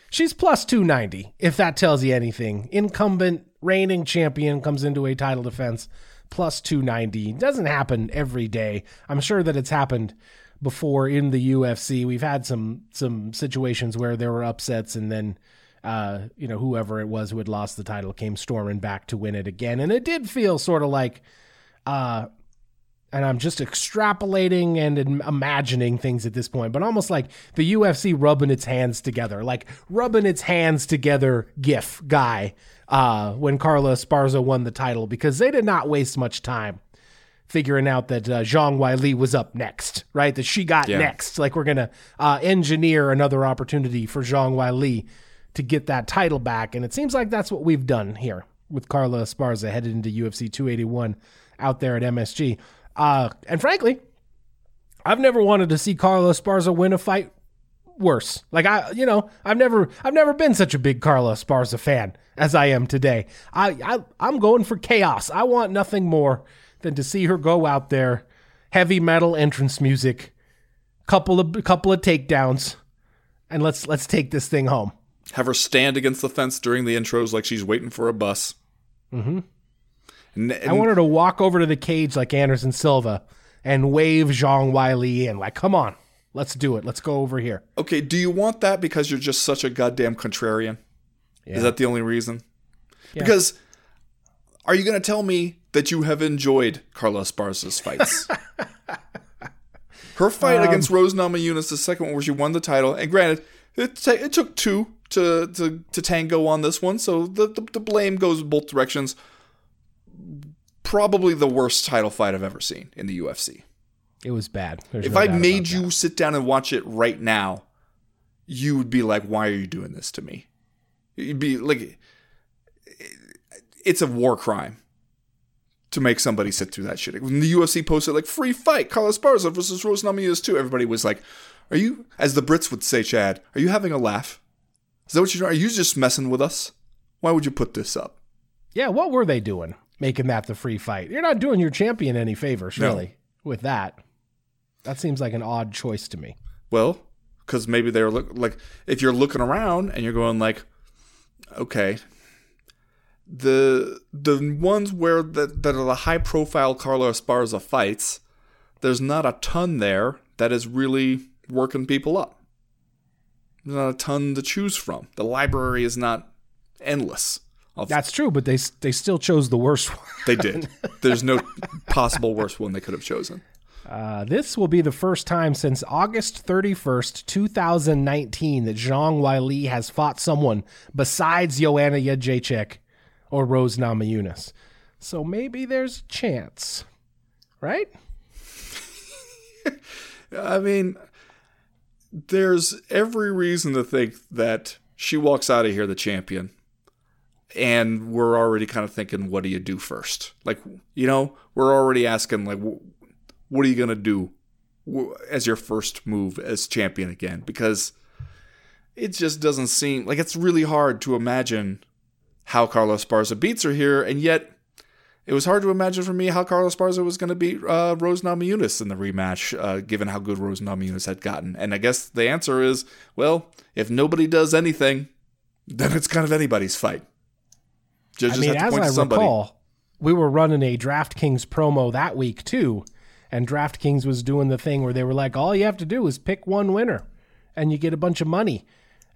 She's plus 290, if that tells you anything. Incumbent reigning champion comes into a title defense plus 290. Doesn't happen every day. I'm sure that it's happened before in the UFC. We've had some some situations where there were upsets and then uh, you know, whoever it was who had lost the title came storming back to win it again. And it did feel sort of like uh and I'm just extrapolating and imagining things at this point, but almost like the UFC rubbing its hands together, like rubbing its hands together gif guy uh, when Carla Esparza won the title because they did not waste much time figuring out that uh, Zhang Weili was up next, right? That she got Yeah. next. Like we're gonna uh, engineer another opportunity for Zhang Weili to get that title back, and it seems like that's what we've done here with Carla Esparza headed into UFC 281 out there at MSG. Uh, and frankly, I've never wanted to see Carla Esparza win a fight worse. Like I, you know, I've never, I've never been such a big Carla Esparza fan as I am today. I, I, I'm going for chaos. I want nothing more than to see her go out there, heavy metal entrance music, couple of, couple of takedowns, and let's let's take this thing home. Have her stand against the fence during the intros like she's waiting for a bus. Mm-hmm. And, I want her to walk over to the cage like Anderson Silva and wave Zhang Weili in, like, come on, let's do it. Let's go over here. okay, do you want that because you're just such a goddamn contrarian? Is that the only reason? Yeah. Because are you going to tell me that you have enjoyed Carla Esparza's fights? Her fight um, against Rose Namajunas, the second one where she won the title, and granted, it, ta- it took two to, to, to tango on this one, so the, the, the blame goes both directions. Probably the worst title fight I've ever seen in the UFC. It was bad. There's If no I made you sit down and watch it right now, you would be like, "Why are you doing this to me?" You'd be like, "It's a war crime to make somebody sit through that shit." When the UFC posted like "free fight, Carla Esparza versus Rose Namajunas too," everybody was like, "Are you?" As the Brits would say, "Chad, are you having a laugh? Is that what you're? Doing? Are you just messing with us? Why would you put this up?" Yeah, what were they doing making that the free fight? You're not doing your champion any favors, No. really, with that. That seems like an odd choice to me. Well, because maybe they're look like if you're looking around and you're going like, okay, the the ones where that that are the high profile Carla Esparza fights, there's not a ton there that is really working people up. There's not a ton to choose from. The library is not endless. Of- That's true, but they they still chose the worst one. they did. There's no possible worse one they could have chosen. Uh, this will be the first time since August 31st, 2019, that Zhang Weili has fought someone besides Joanna Jędrzejczyk or Rose Namajunas. So maybe there's a chance, right? I mean, there's every reason to think that she walks out of here the champion. And we're already kind of thinking, what do you do first? Like, you know, we're already asking, like, what are you going to do as your first move as champion again? Because it just doesn't seem like it's really hard to imagine how Carla Esparza beats her here. And yet, it was hard to imagine for me how Carla Esparza was going to beat uh, Rose Namajunas in the rematch, uh, given how good Rose Namajunas had gotten. And I guess the answer is, well, if nobody does anything, then it's kind of anybody's fight. Just, I mean, have to as I recall, we were running a DraftKings promo that week too, and DraftKings was doing the thing where they were like, all you have to do is pick one winner, and you get a bunch of money.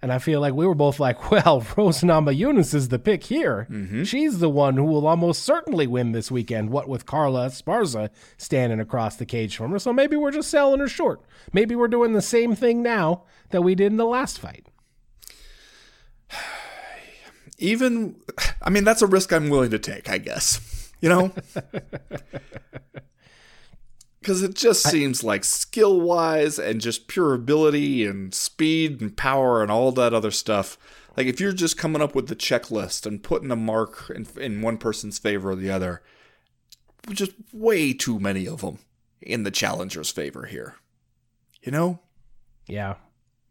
And I feel like we were both like, well, Rose Namajunas is the pick here. Mm-hmm. She's the one who will almost certainly win this weekend. What with Carla Esparza standing across the cage from her, so maybe we're just selling her short. Maybe we're doing the same thing now that we did in the last fight. Even, I mean, that's a risk I'm willing to take, I guess. You know? Because it just seems like skill wise and just pure ability and speed and power and all that other stuff. Like, if you're just coming up with the checklist and putting a mark in, in one person's favor or the other, just way too many of them in the challenger's favor here. You know? Yeah.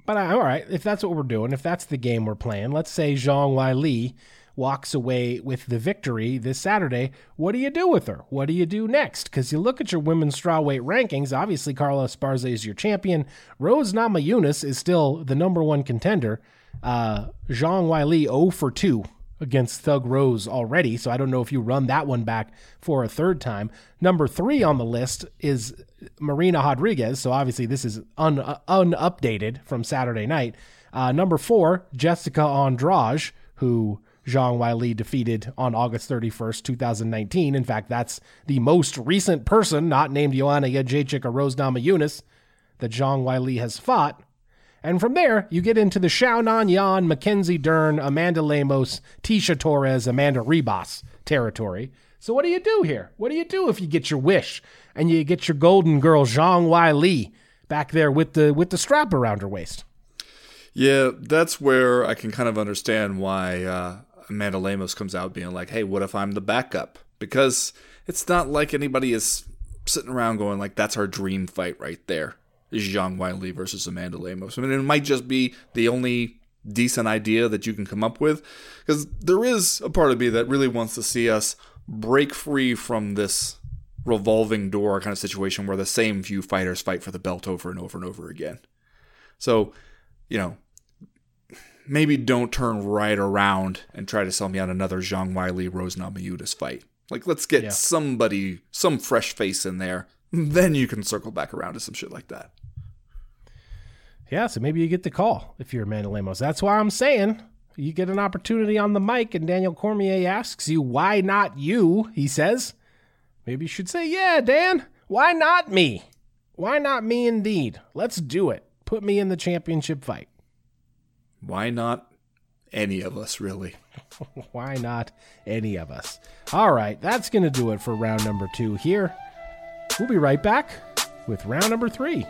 But I, all right, if that's what we're doing, if that's the game we're playing, let's say Zhang Weili walks away with the victory this Saturday. What do you do with her? What do you do next? Because you look at your women's strawweight rankings. Obviously, Carla Esparza is your champion. Rose Namajunas is still the number one contender. Uh, Zhang Weili 0 for 2 against Thug Rose already, so I don't know if you run that one back for a third time. Number three on the list is Marina Rodriguez, so obviously this is un, unupdated from Saturday night. Uh, number four, Jessica Andrade, who Zhang Weili defeated on August 31st, 2019. In fact, that's the most recent person, not named Joanna Jędrzejczyk or Rose Namajunas, that Zhang Weili has fought. And from there, you get into the Xiaonan Yan, Mackenzie Dern, Amanda Lemos, Tecia Torres, Amanda Ribas territory. So what do you do here? What do you do if you get your wish and you get your golden girl Zhang Weili back there with the with the strap around her waist? Yeah, that's where I can kind of understand why uh, Amanda Lemos comes out being like, "Hey, what if I'm the backup?" Because it's not like anybody is sitting around going like, "That's our dream fight right there." Zhang Weili versus Amanda Lemos. I mean, it might just be the only decent idea that you can come up with because there is a part of me that really wants to see us break free from this revolving door kind of situation where the same few fighters fight for the belt over and over and over again. So, you know, maybe don't turn right around and try to sell me on another Zhang Weili Rose Namajunas fight. Like, let's get yeah. somebody, some fresh face in there. Then you can circle back around to some shit like that. Yeah, so maybe you get the call if you're Amanda Lemos. That's why I'm saying you get an opportunity on the mic, and Daniel Cormier asks you, why not you? He says. Maybe you should say, yeah, Dan, why not me? Why not me indeed? Let's do it. Put me in the championship fight. Why not any of us, really? why not any of us? All right, that's going to do it for round number two here. We'll be right back with round number three.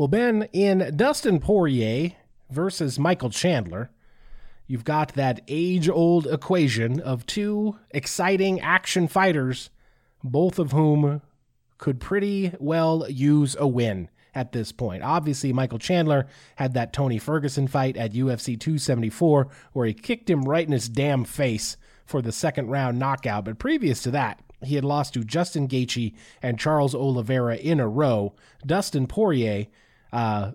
Well, Ben, in Dustin Poirier versus Michael Chandler, you've got that age old equation of two exciting action fighters, both of whom could pretty well use a win at this point. Obviously, Michael Chandler had that Tony Ferguson fight at UFC 274 where he kicked him right in his damn face for the second round knockout. But previous to that, he had lost to Justin Gaethje and Charles Oliveira in a row. Dustin Poirier uh,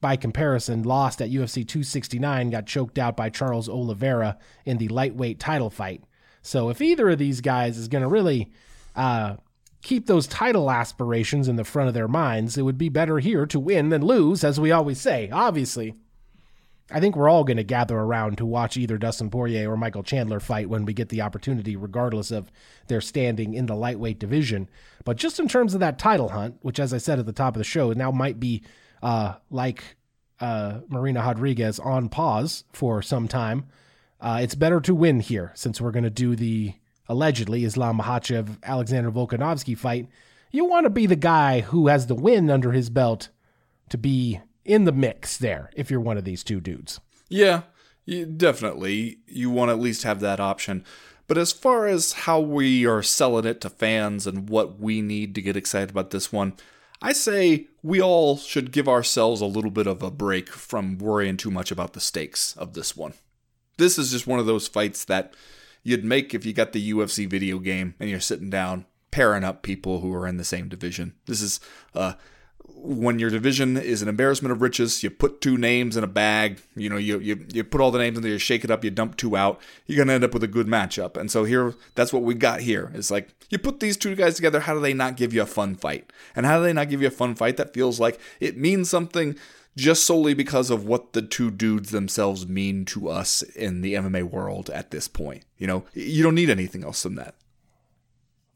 by comparison, lost at UFC 269, got choked out by Charles Oliveira in the lightweight title fight. So if either of these guys is going to really uh, keep those title aspirations in the front of their minds, it would be better here to win than lose, as we always say. Obviously, I think we're all going to gather around to watch either Dustin Poirier or Michael Chandler fight when we get the opportunity, regardless of their standing in the lightweight division. But just in terms of that title hunt, which, as I said at the top of the show, now might be uh, like uh, Marina Rodriguez on pause for some time. Uh, it's better to win here since we're going to do the allegedly Islam Makhachev Alexander Volkanovski fight. You want to be the guy who has the win under his belt to be in the mix there if you're one of these two dudes. Yeah, you, definitely. You want to at least have that option. But as far as how we are selling it to fans and what we need to get excited about this one, I say we all should give ourselves a little bit of a break from worrying too much about the stakes of this one. This is just one of those fights that you'd make if you got the UFC video game and you're sitting down pairing up people who are in the same division. This is uh, when your division is an embarrassment of riches, you put two names in a bag. You know, you you, you put all the names in there, you shake it up, you dump two out. You're gonna end up with a good matchup. And so here, that's what we got here. It's like you put these two guys together. How do they not give you a fun fight? And how do they not give you a fun fight that feels like it means something? Just solely because of what the two dudes themselves mean to us in the MMA world at this point. You know, you don't need anything else than that.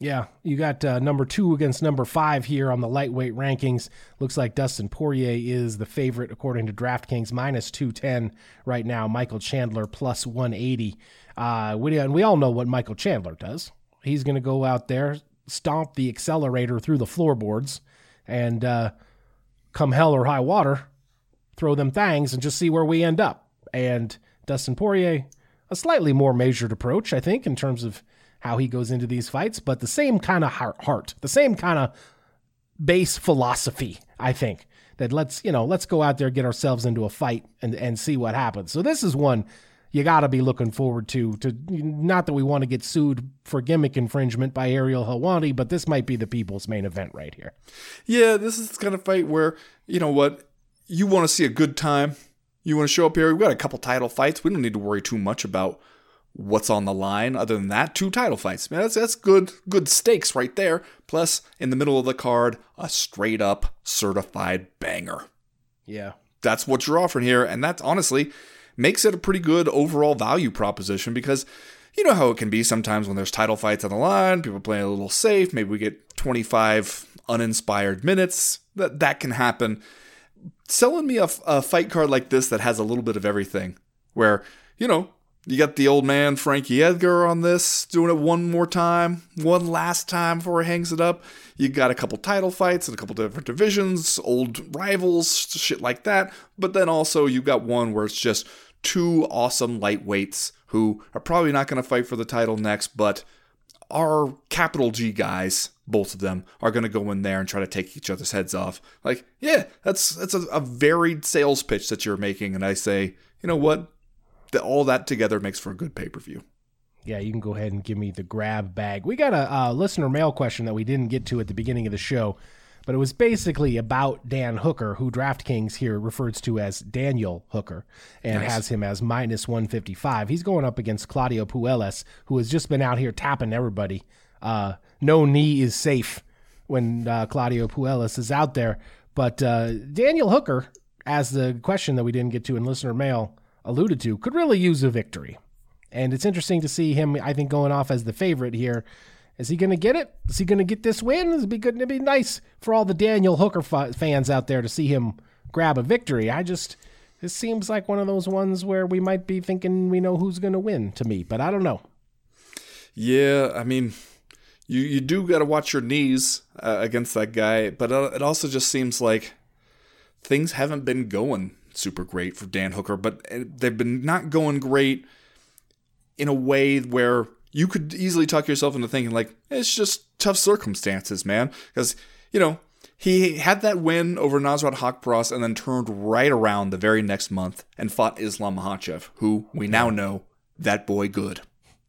Yeah, you got uh, number two against number five here on the lightweight rankings. Looks like Dustin Poirier is the favorite according to DraftKings, minus 210 right now. Michael Chandler plus 180. Uh, we, and we all know what Michael Chandler does. He's going to go out there, stomp the accelerator through the floorboards, and uh, come hell or high water, throw them things and just see where we end up. And Dustin Poirier, a slightly more measured approach, I think, in terms of how he goes into these fights, but the same kind of heart, the same kind of base philosophy, I think. That let's, you know, let's go out there, get ourselves into a fight and, and see what happens. So this is one you got to be looking forward to. To not that we want to get sued for gimmick infringement by Ariel Helwani, but this might be the people's main event right here. Yeah, this is the kind of fight where you know what you want to see a good time. You want to show up here? We've got a couple title fights. We don't need to worry too much about what's on the line. Other than that, two title fights. Man, that's that's good good stakes right there. Plus, in the middle of the card, a straight up certified banger. Yeah. That's what you're offering here, and that honestly makes it a pretty good overall value proposition because you know how it can be sometimes when there's title fights on the line, people play a little safe, maybe we get 25 uninspired minutes. That that can happen. Selling me a, a fight card like this that has a little bit of everything, where you know you got the old man Frankie Edgar on this, doing it one more time, one last time before he hangs it up. You got a couple title fights and a couple different divisions, old rivals, shit like that. But then also you got one where it's just two awesome lightweights who are probably not going to fight for the title next, but are capital G guys. Both of them are going to go in there and try to take each other's heads off. Like, yeah, that's that's a, a varied sales pitch that you're making, and I say, you know what? That all that together makes for a good pay per view. Yeah, you can go ahead and give me the grab bag. We got a, a, listener mail question that we didn't get to at the beginning of the show, but it was basically about Dan Hooker, who DraftKings here refers to as Daniel Hooker and nice. has him as minus 155. He's going up against Claudio Puelles, who has just been out here tapping everybody. Uh, no knee is safe when uh, Claudio Puelles is out there. But uh, Daniel Hooker, as the question that we didn't get to in listener mail, alluded to, could really use a victory. And it's interesting to see him, I think, going off as the favorite here. Is he going to get it? Is he going to get this win? It'd be good. It'd be nice for all the Daniel Hooker fans out there to see him grab a victory. I just, this seems like one of those ones where we might be thinking we know who's going to win to me, but I don't know. Yeah, I mean, you you do got to watch your knees uh, against that guy, but uh, it also just seems like things haven't been going super great for Dan Hooker, but eh, they've been not going great in a way where you could easily talk yourself into thinking like it's just tough circumstances, man. Because you know he had that win over Nasrat Haqparast and then turned right around the very next month and fought Islam Makhachev, who we now know that boy good.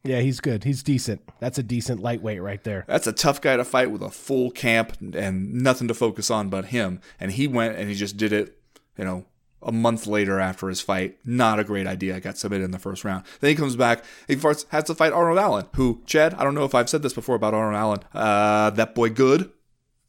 Yeah, he's good. He's decent. That's a decent lightweight right there. That's a tough guy to fight with a full camp and nothing to focus on but him. And he went and he just did it, you know, a month later after his fight. Not a great idea. Got submitted in the first round. Then he comes back. He first has to fight Arnold Allen, who, Chad, I don't know if I've said this before about Arnold Allen. Uh, that boy good.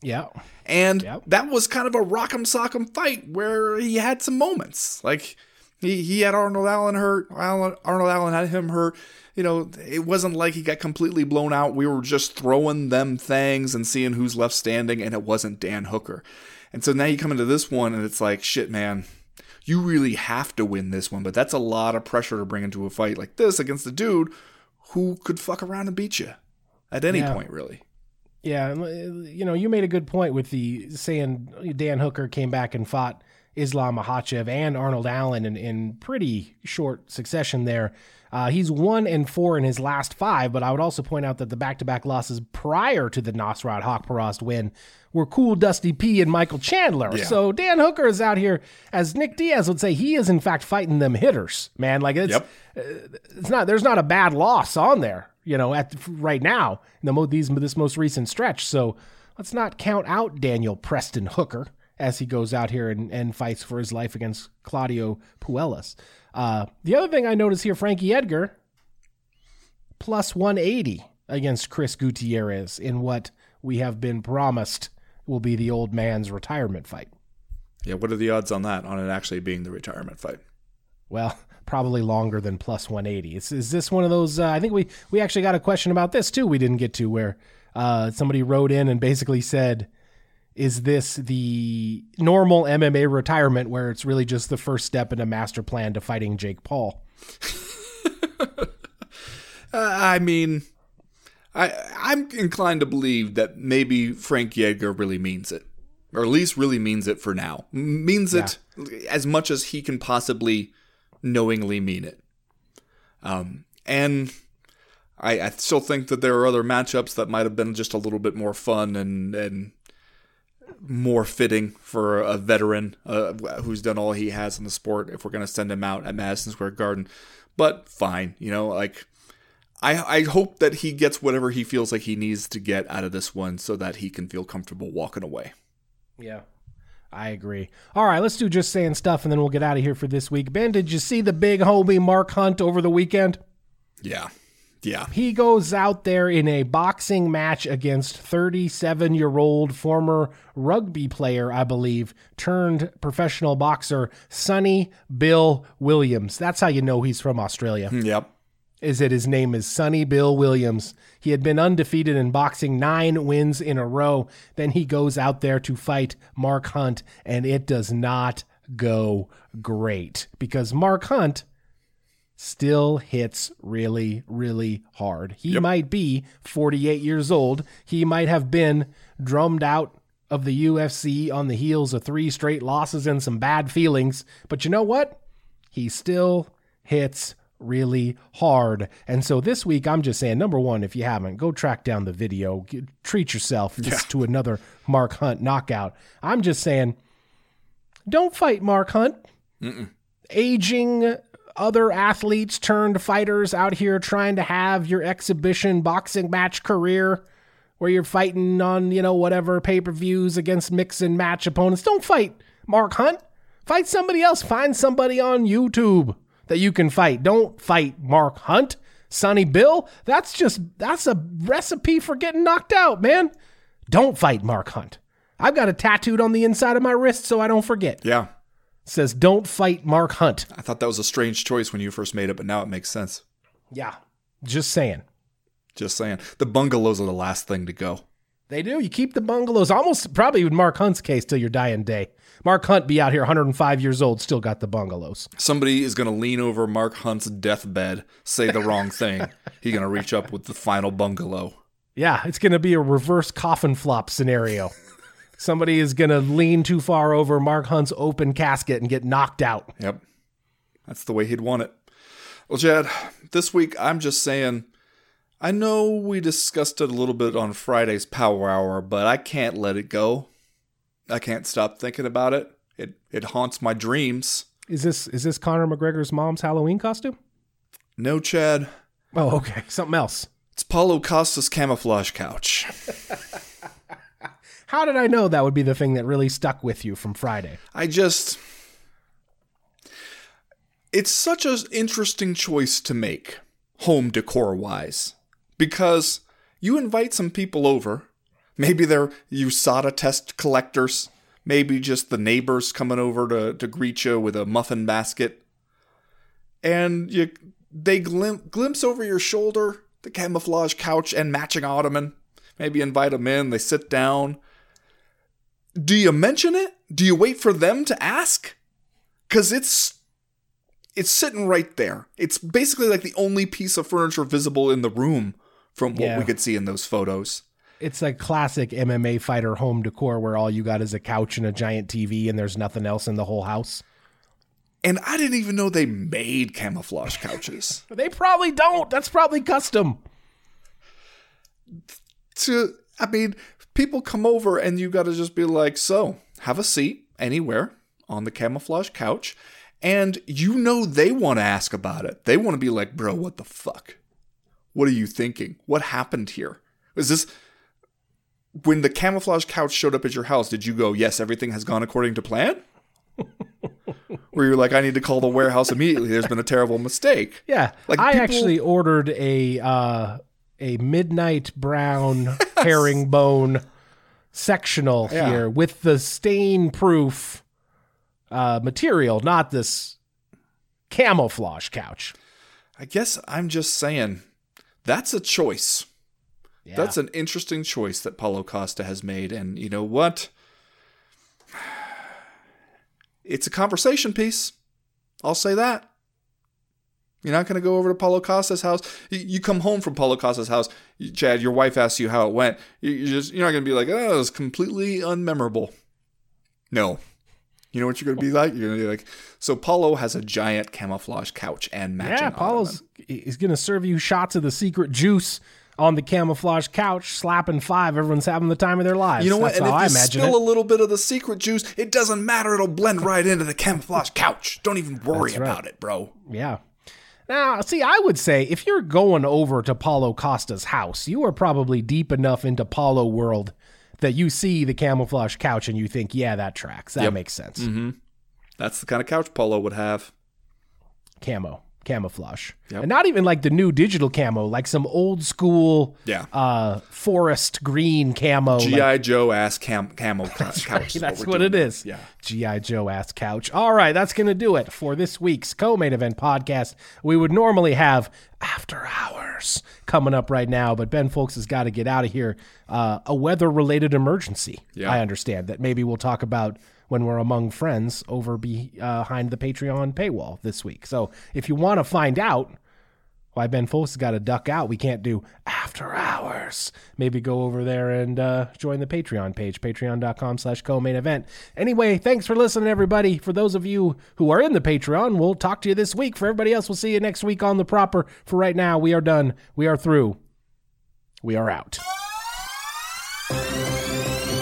Yeah. And that was kind of a rock'em sock'em fight where he had some moments. Like he, he had Arnold Allen hurt. Arnold Allen had him hurt. You know, it wasn't like he got completely blown out. We were just throwing them things and seeing who's left standing, and it wasn't Dan Hooker. And so now you come into this one, and it's like, shit, man, you really have to win this one. But that's a lot of pressure to bring into a fight like this against a dude who could fuck around and beat you at any yeah. point, really. Yeah, you know, you made a good point with the saying Dan Hooker came back and fought Islam Makhachev and Arnold Allen in, in pretty short succession there. Uh, he's one and four in his last five, but I would also point out that the back-to-back losses prior to the Nasrat Haqparast win were Cool Dusty P and Michael Chandler. Yeah. So Dan Hooker is out here, as Nick Diaz would say, he is in fact fighting them hitters, man. Like it's yep. Uh, it's not there's not a bad loss on there, you know, at right now in the these this most recent stretch. So let's not count out Daniel Preston Hooker as he goes out here and, and fights for his life against Claudio Puelles. Uh, the other thing I notice here, Frankie Edgar plus 180 against Chris Gutierrez in what we have been promised will be the old man's retirement fight. Yeah, what are the odds on that, on it actually being the retirement fight? Well, probably longer than plus 180. Is, is this one of those? Uh, I think we, we actually got a question about this too, we didn't get to, where uh, somebody wrote in and basically said, is this the normal MMA retirement where it's really just the first step in a master plan to fighting Jake Paul? uh, I mean, I I'm inclined to believe that maybe Frank Edgar really means it, or at least really means it for now. Means yeah. it as much as he can possibly knowingly mean it. Um, and I, I still think that there are other matchups that might have been just a little bit more fun and and more fitting for a veteran uh, who's done all he has in the sport if we're going to send him out at Madison Square Garden. But fine, you know, like I I hope that he gets whatever he feels like he needs to get out of this one so that he can feel comfortable walking away. Yeah. I agree. All right, let's do just saying stuff and then we'll get out of here for this week. Ben, did you see the big homie Mark Hunt over the weekend? Yeah. Yeah. He goes out there in a boxing match against 37 year old former rugby player, I believe, turned professional boxer, Sonny Bill Williams. That's how you know he's from Australia. Hmm, yep. Is that his name is Sonny Bill Williams. He had been undefeated in boxing, nine wins in a row. Then he goes out there to fight Mark Hunt, and it does not go great because Mark Hunt still hits really, really hard. He might be 48 years old. He might have been drummed out of the UFC on the heels of three straight losses and some bad feelings. But you know what? He still hits really hard. And so this week, I'm just saying, number one, if you haven't, go track down the video, Get, treat yourself just to another Mark Hunt knockout. I'm just saying, don't fight Mark Hunt. Aging other athletes turned fighters out here trying to have your exhibition boxing match career where you're fighting on, you know, whatever pay per views against mix and match opponents. Don't fight Mark Hunt. Fight somebody else. Find somebody on YouTube that you can fight. Don't fight Mark Hunt. Sonny Bill, that's just that's a recipe for getting knocked out, man. Don't fight Mark Hunt. I've got it tattooed on the inside of my wrist so I don't forget. Yeah. Says don't fight Mark Hunt. I thought that was a strange choice when you first made it, but now it makes sense. Yeah. Just saying. Just saying. The bungalows are the last thing to go. They do. You keep the bungalows almost probably in Mark Hunt's case till your dying day. Mark Hunt be out here 105 years old, still got the bungalows. Somebody is going to lean over Mark Hunt's deathbed, say the wrong thing. He's going to reach up with the final bungalow. Yeah, it's going to be a reverse coffin flop scenario. Somebody is going to lean too far over Mark Hunt's open casket and get knocked out. Yep. That's the way he'd want it. Well, Chad, this week I'm just saying, I know we discussed it a little bit on Friday's Power Hour, but I can't let it go. I can't stop thinking about it. It it haunts my dreams. Is this is this Conor McGregor's mom's Halloween costume? No, Chad. Oh, okay. Something else. It's Paulo Costa's camouflage couch. How did I know that would be the thing that really stuck with you from Friday? I just it's such an interesting choice to make home decor wise because you invite some people over. Maybe they're usada test collectors. Maybe just the neighbors coming over to, to greet you with a muffin basket. And you they glim- glimpse over your shoulder the camouflage couch and matching ottoman. Maybe invite them in they sit down do you mention it? Do you wait for them to ask? Cuz it's it's sitting right there. It's basically like the only piece of furniture visible in the room from what Yeah. we could see in those photos. It's a classic MMA fighter home decor where all you got is a couch and a giant TV and there's nothing else in the whole house. And I didn't even know they made camouflage couches. They probably don't. That's probably custom. to I mean, people come over and you got to just be like, "So, have a seat anywhere on the camouflage couch." And you know they want to ask about it. They want to be like, "Bro, what the fuck? What are you thinking? What happened here? Is this when the camouflage couch showed up at your house, did you go, "Yes, everything has gone according to plan?" Where you're like, "I need to call the warehouse immediately. There's been a terrible mistake." Yeah. Like, I people- actually ordered a uh, a midnight brown herringbone sectional Yeah. here with the stain proof uh, material, not this camouflage couch. I guess I'm just saying that's a choice. Yeah. That's an interesting choice that Paulo Costa has made. And you know what? It's a conversation piece. I'll say that. You're not going to go over to Paulo Costa's house. You, come home from Paulo Costa's house, Chad. Your wife asks you how it went. You, you just you're not going to be like, "Oh, it was completely unmemorable." No, you know what you're going to be like. You're going to be like, "So Paulo has a giant camouflage couch and matching." yeah. Paulo's is going to serve you shots of the secret juice on the camouflage couch, slapping five. Everyone's having the time of their lives. You know what? That's And how I if you spill it. a little bit of the secret juice, it doesn't matter. It'll blend right into the camouflage couch. Don't even worry right. about it, bro. Yeah. Now, see, I would say if you're going over to Paulo Costa's house, you are probably deep enough into Paulo world that you see the camouflage couch and you think, yeah, that tracks. That Yep. makes sense. Mm-hmm. That's the kind of couch Paulo would have. Camo, camouflage, Yep. and not even like the new digital camo, like some old school, Yeah. uh, forest green camo. like- GI Joe ass cam- camel cou- couch. is That's we're what it is. Yeah. G.I. Joe ass couch. All right, that's going to do it for this week's co main event podcast. We would normally have after hours coming up right now, but Ben Fowlkes has got to get out of here. Uh, a weather related emergency, Yeah. I understand, that maybe we'll talk about when we're among friends over be, uh, behind the Patreon paywall this week. So if you want to find out, why Ben Fowlkes has got to duck out. We can't do after hours. Maybe go over there and uh, join the Patreon page, patreon.com slash co-main event. Anyway, thanks for listening, everybody. For those of you who are in the Patreon, we'll talk to you this week. For everybody else, we'll see you next week on the proper. For right now, we are done. We are through. We are out. I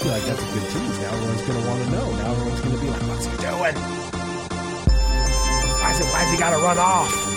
feel like that's a good tease. Now everyone's going to want to know. What's he? Why is it, why's he got to run off?